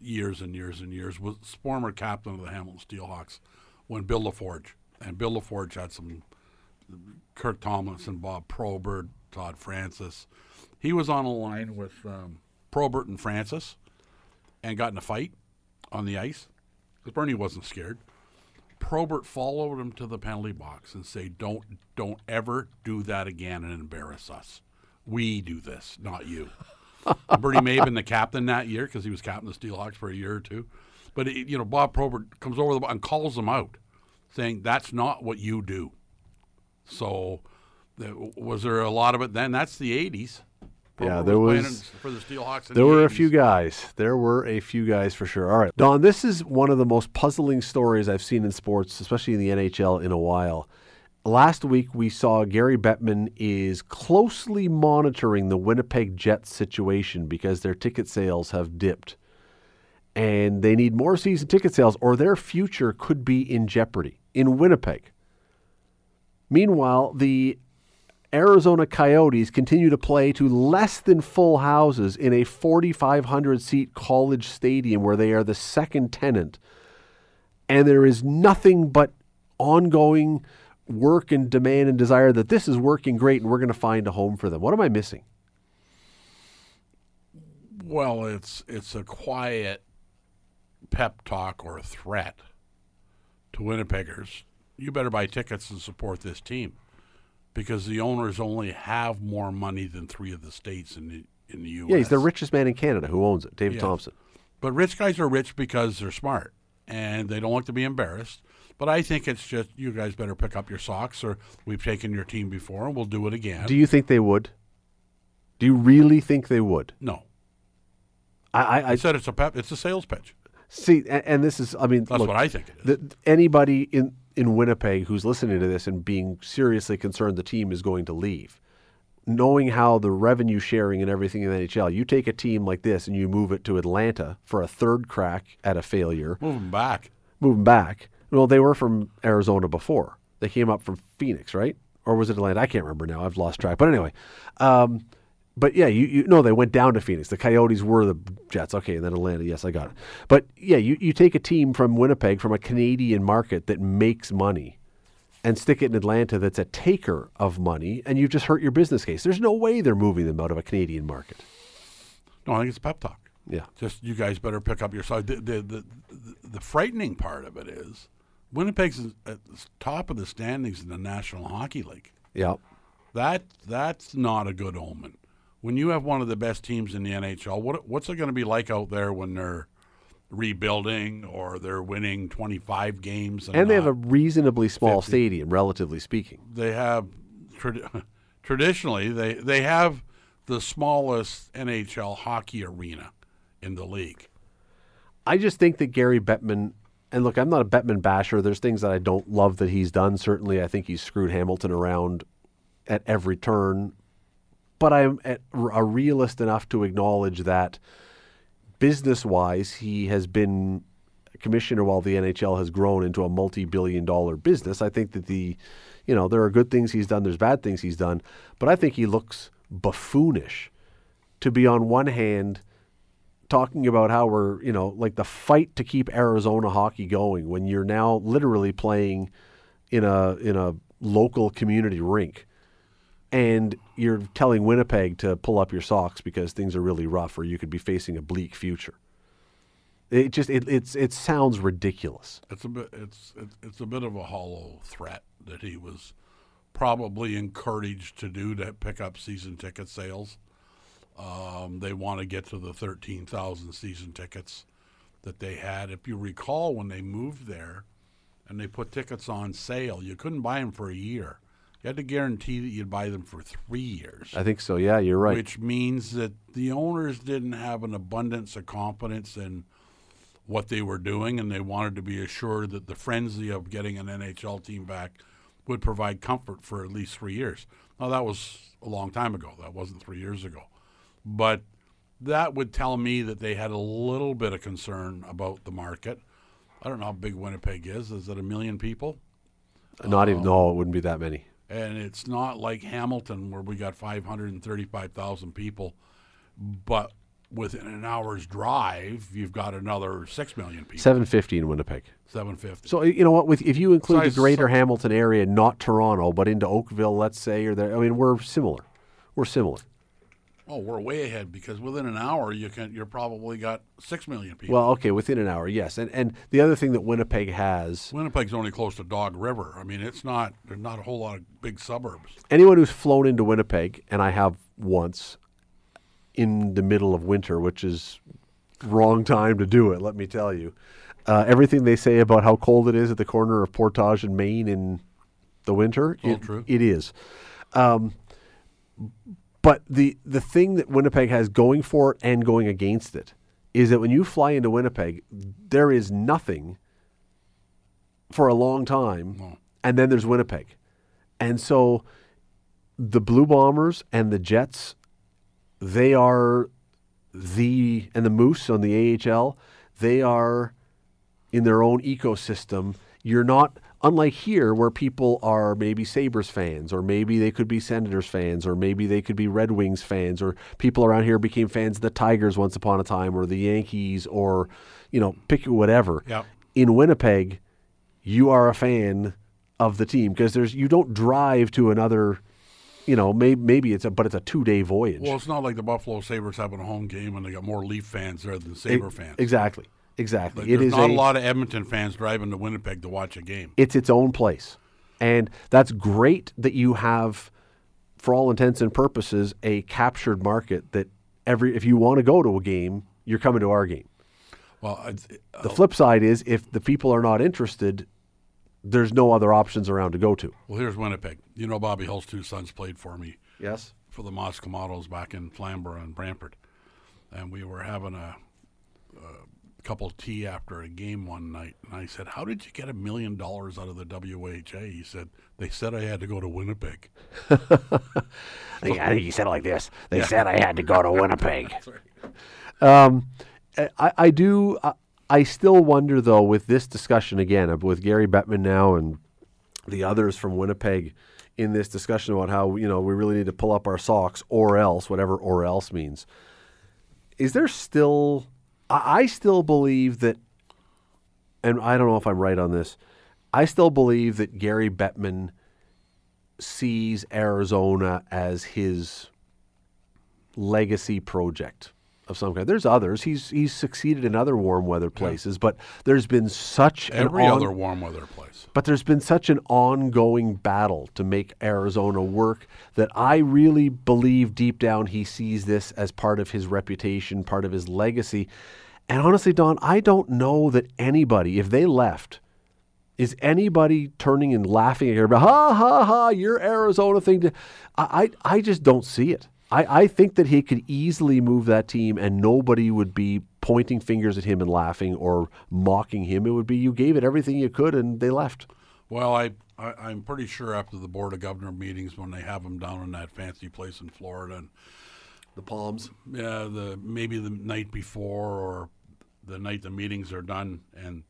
years and years and years, was former captain of the Hamilton Steelhawks when Bill LaForge and Bill LaForge had some Kurt Tomlinson, Bob Probert, Todd Francis. He was on a line with um, Probert and Francis and got in a fight on the ice because Bernie wasn't scared. Probert followed him to the penalty box and say, "Don't, don't ever do that again and embarrass us. We do this, not you." Bernie may have been the captain that year because he was captain of the Steelhawks for a year or two. But it, you know, Bob Probert comes over the and calls him out, saying, "That's not what you do." So, was there a lot of it then? That's the '80s. Yeah, there playing was- for the Steelhawks. There the were a few guys. There were a few guys for sure. All right. Don, this is one of the most puzzling stories I've seen in sports, especially in the NHL, in a while. Last week, we saw Gary Bettman is closely monitoring the Winnipeg Jets situation because their ticket sales have dipped. And they need more season ticket sales, or their future could be in jeopardy in Winnipeg. Meanwhile, the Arizona Coyotes continue to play to less than full houses in a 4,500 seat college stadium where they are the second tenant. And there is nothing but ongoing work and demand and desire that this is working great and we're going to find a home for them. What am I missing? Well, it's it's a quiet pep talk or threat to Winnipeggers. You better buy tickets and support this team because the owners only have more money than three of the states in the in the U.S. Yeah, he's the richest man in Canada who owns it, David. Thomson. But rich guys are rich because they're smart and they don't like to be embarrassed. But I think it's just you guys better pick up your socks, or we've taken your team before and we'll do it again. Do you think they would? Do you really think they would? no, I, I, I said it's a pep. It's a sales pitch. see, and, and this is, I mean, That's look, what I think it is. the, anybody in in Winnipeg who's listening to this and being seriously concerned the team is going to leave, knowing how the revenue sharing and everything in the NHL, you take a team like this and you move it to Atlanta for a third crack at a failure, Move them back. move them back. Well, they were from Arizona before. They came up from Phoenix, right? Or was it Atlanta? I can't remember now. I've lost track. But anyway, um, but yeah, you, you no, they went down to Phoenix. The Coyotes were the Jets. Okay, and then Atlanta. Yes, I got it. But yeah, you, you take a team from Winnipeg, from a Canadian market that makes money, and stick it in Atlanta that's a taker of money, and you've just hurt your business case. There's no way they're moving them out of a Canadian market. No, I think it's pep talk. Yeah. Just you guys better pick up your side. The the, the, the, frightening part of it is Winnipeg's at the top of the standings in the National Hockey League. Yeah. That that's not a good omen. When you have one of the best teams in the NHL, what what's it going to be like out there when they're rebuilding or they're winning 25 games and, And they have a reasonably small 50. stadium, relatively speaking. they have trad- traditionally they they have the smallest NHL hockey arena in the league. I just think that Gary Bettman, and look, I'm not a Bettman basher. There's things that I don't love that he's done. Certainly, I think he's screwed Hamilton around at every turn. But I'm a realist enough to acknowledge that business wise, he has been commissioner while the NHL has grown into a multi billion dollar business. I think that the, you know, there are good things he's done, there's bad things he's done. But I think he looks buffoonish to be, on one hand, talking about how we're, you know, like the fight to keep Arizona hockey going when you're now literally playing in a in a local community rink and you're telling Winnipeg to pull up your socks because things are really rough or you could be facing a bleak future. It just it it's it sounds ridiculous. It's a bit it's it's- a bit of a hollow threat that he was probably encouraged to do to pick up season ticket sales. Um, they want to get to the thirteen thousand season tickets that they had. If you recall, when they moved there and they put tickets on sale, you couldn't buy them for a year. You had to guarantee that you'd buy them for three years I think so. Yeah, you're right. which means that the owners didn't have an abundance of confidence in what they were doing, and they wanted to be assured that the frenzy of getting an NHL team back would provide comfort for at least three years. Now, that was a long time ago. That wasn't three years ago. But that would tell me that they had a little bit of concern about the market. I don't know how big Winnipeg is. Is it a million people? Not even um, no, it wouldn't be that many. And it's not like Hamilton where we got 535,000 people, but within an hour's drive, you've got another six million people. 750 in Winnipeg. Seven fifty. So you know what? With if you include Size- the Greater Hamilton area, not Toronto, but into Oakville, let's say, or there, I mean, we're similar. We're similar. Oh, we're way ahead because within an hour you can you're probably got six million people. Well, okay, within an hour, yes. And and the other thing that Winnipeg has, Winnipeg's only close to Dog River. I mean, it's not there's not a whole lot of big suburbs. anyone who's flown into Winnipeg, and I have once, in the middle of winter, which is wrong time to do it. Let me tell you, uh, everything they say about how cold it is at the corner of Portage and Main in the winter, all it- true. it is. Um, but the the thing that Winnipeg has going for it and going against it is that when you fly into Winnipeg, there is nothing for a long time, and then there's Winnipeg, and so the Blue Bombers and the Jets, they are the and the Moose on the AHL, they are in their own ecosystem. You're not unlike here where people are maybe Sabres fans or maybe they could be Senators fans or maybe they could be Red Wings fans or people around here became fans of the Tigers once upon a time or the Yankees or you know pick whatever. Yep. In Winnipeg, you are a fan of the team because there's you don't drive to another you know maybe maybe it's a but it's a 2-day voyage. Well, it's not like the Buffalo Sabres having a home game and they got more Leaf fans there than Sabre fans. Exactly. Exactly. Like, it there's is not a, a lot of Edmonton fans driving to Winnipeg to watch a game. it's its own place. And that's great that you have, for all intents and purposes, a captured market that every if you want to go to a game, you're coming to our game. Well, it's, uh, The flip side is if the people are not interested, there's no other options around to go to. well, here's Winnipeg. You know, Bobby Hull's two sons played for me Yes. for the Mott's Clamatos back in Flamborough and Brantford, and we were having a, a couple of tea after a game one night, and I said, "How did you get a million dollars out of the WHA?" He said, "They said I had to go to Winnipeg." I think, he said it like this. They said I had to go to Winnipeg. Um, I, I do. I, I still wonder though with this discussion again with Gary Bettman now and the others from Winnipeg in this discussion about how you know we really need to pull up our socks or else whatever or else means. Is there still? I, still believe that, and I don't know if I'm right on this. I still believe that Gary Bettman sees Arizona as his legacy project of some kind. There's others. He's he's succeeded in other warm weather places, but there's been such an Every on- other warm weather place. but there's been such an ongoing battle to make Arizona work that I really believe deep down he sees this as part of his reputation, part of his legacy. And honestly, Don, I don't know that anybody, if they left, is anybody turning and laughing at about ha ha ha your Arizona thing to I, I I just don't see it. I, I think that he could easily move that team and nobody would be pointing fingers at him and laughing or mocking him. It would be you gave it everything you could and they left. Well, I, I I'm pretty sure after the board of governor meetings when they have them down in that fancy place in Florida and The Palms. yeah, the maybe the night before or the night the meetings are done, and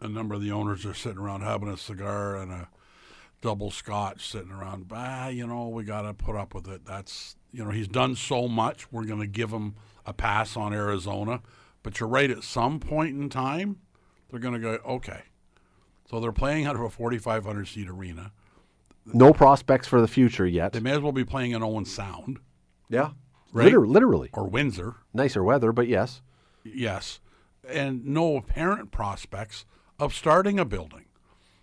a number of the owners are sitting around having a cigar and a double scotch, sitting around. Ah, you know, we got to put up with it. That's you know, he's done so much. We're going to give him a pass on Arizona, but you're right. At some point in time, they're going to go okay. So they're playing out of a 4,500 seat arena. No prospects for the future yet. They may as well be playing in Owen Sound Yeah. Right. Liter- literally. or Windsor. Nicer weather, but yes. Yes, and no apparent prospects of starting a building.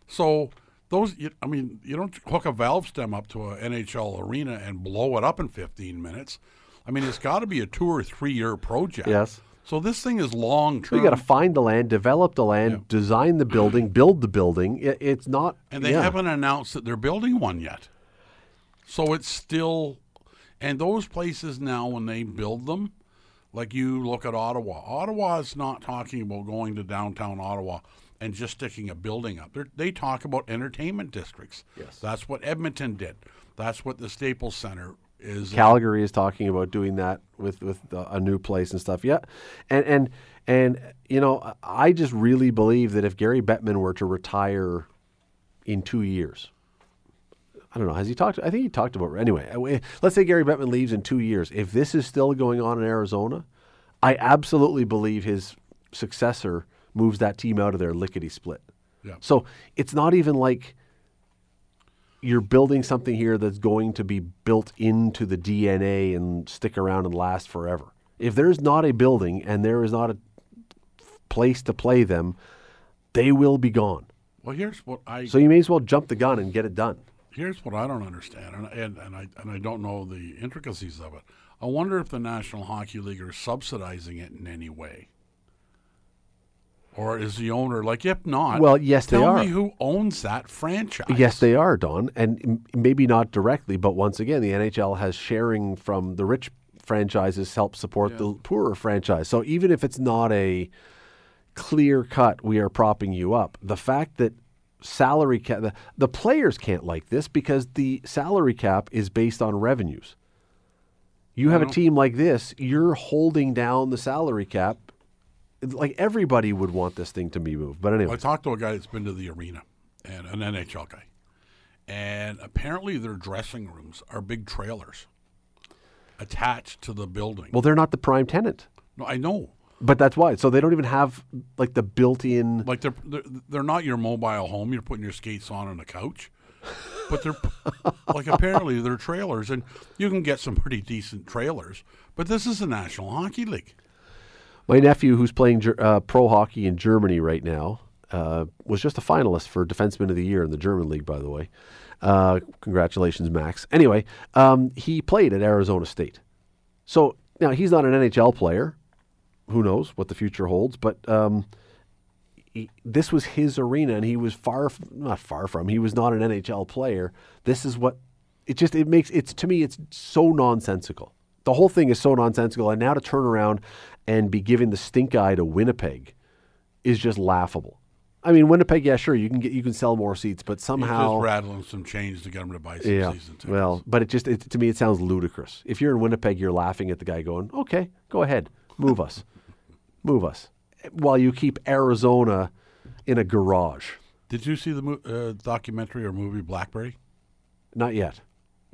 So those, you- I mean, you don't hook a valve stem up to an NHL arena and blow it up in 15 minutes. I mean, it's got to be a two or three year project. Yes. So this thing is long term. you got to find the land, develop the land, design the building, build the building. It, it's not. and they yeah. haven't announced that they're building one yet. So it's still, and those places now when they build them, like you look at Ottawa. Ottawa is not talking about going to downtown Ottawa and just sticking a building up. They're, they talk about entertainment districts. Yes, that's what Edmonton did. That's what the Staples Center is. Calgary is talking about doing that with with uh, a new place and stuff. Yeah, and and and you know, I just really believe that if Gary Bettman were to retire in two years, I don't know. Has he talked? I think he talked about anyway. uh, Let's say Gary Bettman leaves in two years. If this is still going on in Arizona, I absolutely believe his successor moves that team out of there lickety split. Yeah. So it's not even like you're building something here that's going to be built into the DNA and stick around and last forever. If there's not a building and there is not a place to play them, they will be gone. Well, here's what I So you may as well jump the gun and get it done. here's what I don't understand, and, and and I and I don't know the intricacies of it. I wonder if the National Hockey League are subsidizing it in any way, or is the owner like? If not, Well, yes, they tell are. me who owns that franchise. Yes, they are, Don, and m- maybe not directly, but once again, the NHL has sharing from the rich franchises help support the poorer franchise. So even if it's not a clear cut, we are propping you up. The fact that salary cap, the, the players can't like this because the salary cap is based on revenues. You have a team like this, you're holding down the salary cap. Like everybody would want this thing to be moved, but anyway, I talked to a guy that's been to the arena, and an NHL guy, and apparently their dressing rooms are big trailers attached to the building. well, they're not the prime tenant. no, I know. But that's why. So they don't even have like the built-in. Like they're, they're they're not your mobile home. You're putting your skates on on a couch, but they're like apparently they're trailers, and you can get some pretty decent trailers. But this is the National Hockey League. My nephew, who's playing uh, pro hockey in Germany right now, uh, was just a finalist for Defenseman of the Year in the German league, by the way. Uh, congratulations, Max. Anyway, um, he played at Arizona State. So now he's not an NHL player. Who knows what the future holds? But um, he, this was his arena, and he was far, f- not far from. He was not an NHL player. This is what it just it makes it's to me it's so nonsensical. The whole thing is so nonsensical, and now to turn around and be giving the stink eye to Winnipeg is just laughable. I mean, Winnipeg, yeah, sure, you can get you can sell more seats, but He's somehow just rattling some change to get them to buy some yeah. season tickets. Well, but it just it, to me it sounds ludicrous. If you're in Winnipeg, you're laughing at the guy going, "Okay, go ahead, move us, move us," while you keep Arizona in a garage. did you see the mo- uh, documentary or movie Blackberry? Not yet.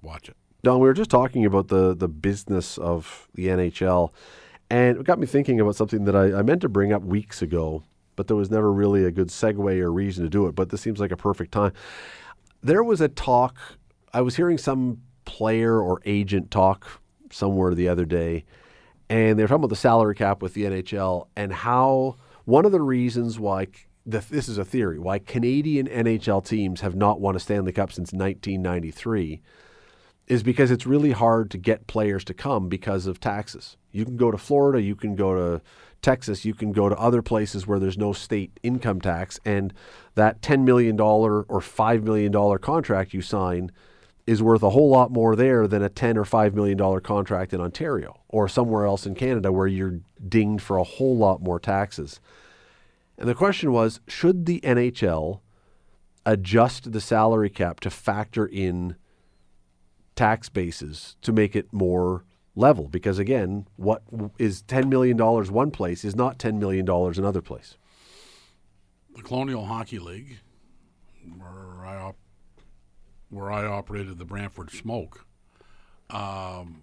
Watch it. Don, we were just talking about the the business of the NHL, and it got me thinking about something that I, I meant to bring up weeks ago, but there was never really a good segue or reason to do it. But this seems like a perfect time. There was a talk. I was hearing some player or agent talk somewhere the other day, and they were talking about the salary cap with the NHL and how one of the reasons why the, this is a theory why Canadian NHL teams have not won a Stanley Cup since 1993 is because it's really hard to get players to come because of taxes. You can go to Florida, you can go to Texas, you can go to other places where there's no state income tax, and that $10 million or $5 million contract you sign is worth a whole lot more there than a 10 or $5 million contract in Ontario or somewhere else in Canada where you're dinged for a whole lot more taxes. And the question was should the NHL adjust the salary cap to factor in tax bases to make it more level because again what is 10 million dollars one place is not 10 million dollars another place the Colonial Hockey League, where I op- where I operated the Brantford Smoke, um,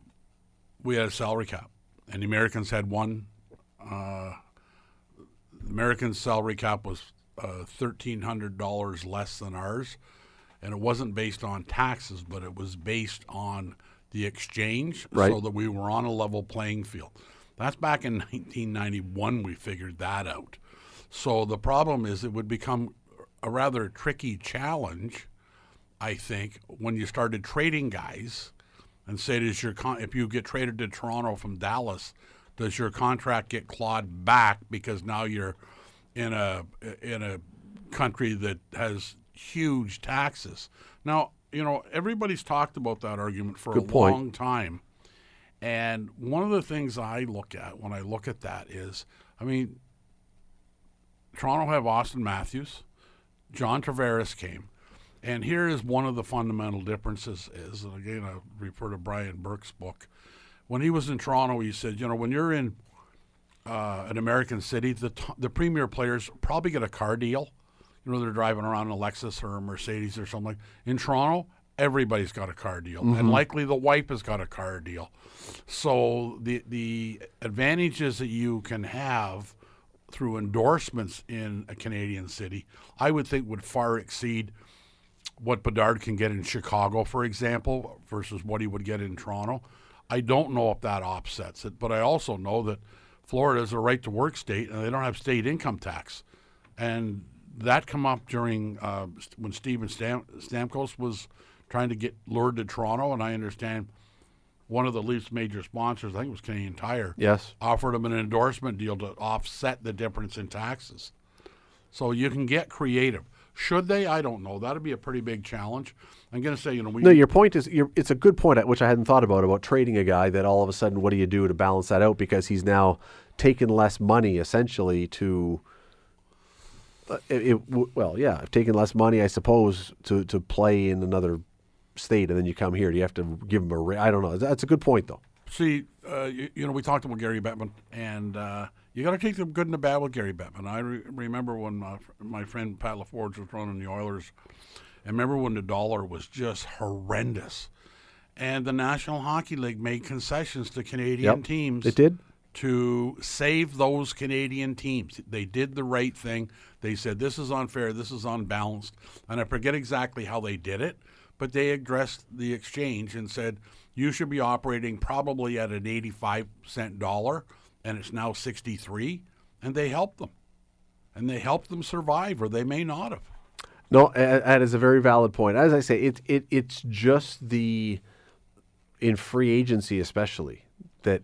we had a salary cap, and the Americans had one. Uh, the American salary cap was uh, thirteen hundred dollars less than ours, and it wasn't based on taxes, but it was based on the exchange, Right. so that we were on a level playing field. That's back in 1991. We figured that out. So the problem is it would become a rather tricky challenge, I think, when you started trading guys and say, does your con- if you get traded to Toronto from Dallas, does your contract get clawed back because now you're in a in a country that has huge taxes? Now, you know, everybody's talked about that argument for Good a point. long time. And one of the things I look at when I look at that is, I mean, Toronto have Auston Matthews, John Tavares came, and here is one of the fundamental differences. Is and again, I refer to Brian Burke's book. When he was in Toronto, he said, you know, when you're in uh, an American city, the t- the premier players probably get a car deal. You know, they're driving around a Lexus or a Mercedes or something like. In Toronto, everybody's got a car deal, Mm-hmm. and likely the wife has got a car deal. So the the advantages that you can have through endorsements in a Canadian city, I would think would far exceed what Bedard can get in Chicago, for example, versus what he would get in Toronto. I don't know if that offsets it, but I also know that Florida is a right to work state and they don't have state income tax. And that come up during uh, when Steven Stam- Stamkos was trying to get lured to Toronto, and I understand one of the Leafs' major sponsors, I think it was Canadian Tire, Yes. offered him an endorsement deal to offset the difference in taxes. So you can get creative. Should they? I don't know. That'd be a pretty big challenge. I'm going to say, you know, we No, your point is it's a good point, at which I hadn't thought about about trading a guy that all of a sudden, what do you do to balance that out because he's now taken less money essentially to. Uh, it, it, well, yeah, I've taken less money, I suppose, to, to play in another state, and then you come here. Do you have to give him a? Ra- I don't know. That's a good point, though. See, uh, you, you know, we talked about Gary Bettman, and uh, you got to take the good and the bad with Gary Bettman. I re- remember when my, my friend Pat LaForge was running the Oilers. I remember when the dollar was just horrendous, and the National Hockey League made concessions to Canadian Yep, teams. it did. To save those Canadian teams. They did the right thing. They said this is unfair, this is unbalanced, and I forget exactly how they did it, but they addressed the exchange and said you should be operating probably at an 85 cent dollar and it's now 63 and they helped them. And they helped them survive or they may not have. No, that is a very valid point. As I say, it, it it's just the in free agency, especially that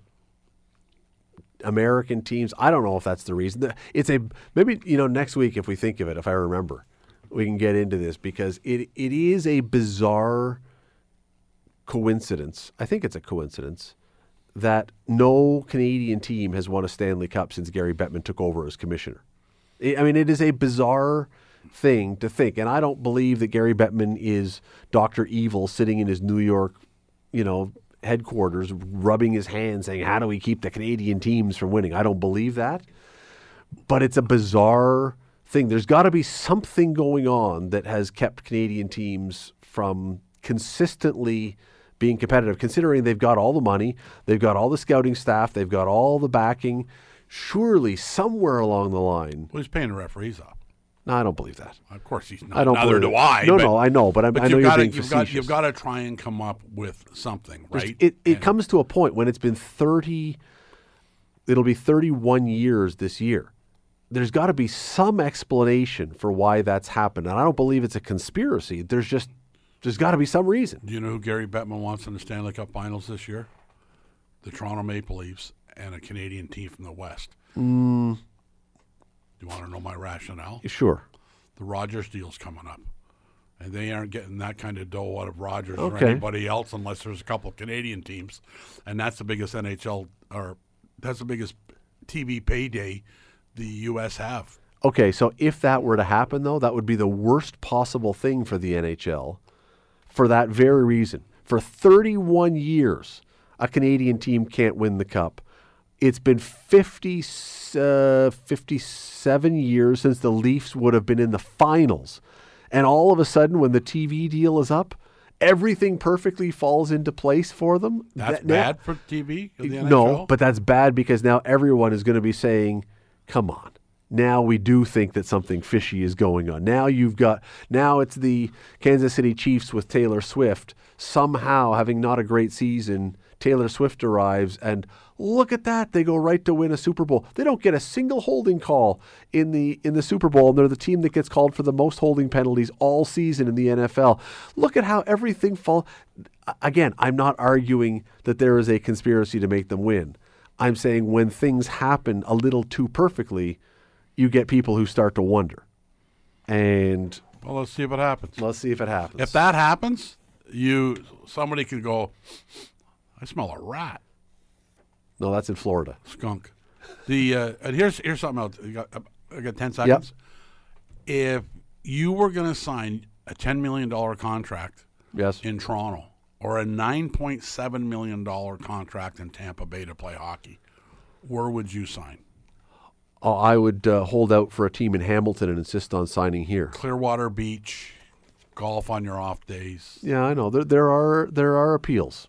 American teams. I don't know if that's the reason. It's a maybe you know next week if we think of it, if I remember, we can get into this because it it is a bizarre coincidence. I think it's a coincidence that no Canadian team has won a Stanley Cup since Gary Bettman took over as commissioner. I mean, it is a bizarre thing to think, and I don't believe that Gary Bettman is Doctor Evil sitting in his New York, you know, headquarters, rubbing his hands, saying, "How do we keep the Canadian teams from winning?" I don't believe that, but it's a bizarre thing. There's got to be something going on that has kept Canadian teams from consistently being competitive, considering they've got all the money, they've got all the scouting staff, they've got all the backing. Surely, somewhere along the line, Well, he's paying the referees off. No, I don't believe that. Of course, he's not. I don't. Neither do. I. No, but- no, I know, but, I'm, But I know you've you're got being to you've got you've got to try and come up with something, right? It it And- comes to a point when it's been thirty. It'll be thirty-one years this year. There's got to be some explanation for why that's happened, and I don't believe it's a conspiracy. There's just there's got to be some reason. Do you know who Gary Bettman wants in the Stanley Cup Finals this year? The Toronto Maple Leafs and a Canadian team from the West. Mm. Do you want to know my rationale? Sure. The Rogers deal's coming up, and they aren't getting that kind of dough out of Rogers Okay. or anybody else unless there's a couple of Canadian teams, and that's the biggest NHL or that's the biggest TV payday the U.S. have. Okay, so if that were to happen, though, that would be the worst possible thing for the NHL for that very reason. For 31 years, a Canadian team can't win the cup. It's been 50, uh, 57 years since the Leafs would have been in the finals. And all of a sudden, when the TV deal is up, everything perfectly falls into place for them. That's That- now- bad for TV. the no, but that's bad because now everyone is going to be saying, "Come on." Now we do think that something fishy is going on. Now you've got now it's the Kansas City Chiefs with Taylor Swift somehow having not a great season. Taylor Swift arrives and look at that they go right to win a Super Bowl. They don't get a single holding call in the in the Super Bowl and they're the team that gets called for the most holding penalties all season in the NFL. Look at how everything fall again, I'm not arguing that there is a conspiracy to make them win. I'm saying when things happen a little too perfectly, you get people who start to wonder. And well, let's see what happens. let's see if it happens. If that happens, you somebody could go. I smell a rat, no, that's in Florida. skunk. The uh, and here's here's something else. You got, I got ten seconds. If you were going to sign a ten million dollar contract Yes. in Toronto or a nine point seven million dollar contract in Tampa Bay to play hockey, where would you sign? Oh, I would uh, hold out for a team in Hamilton and insist on signing here. Clearwater Beach, golf on your off days. Yeah, I know. There, there are there are appeals.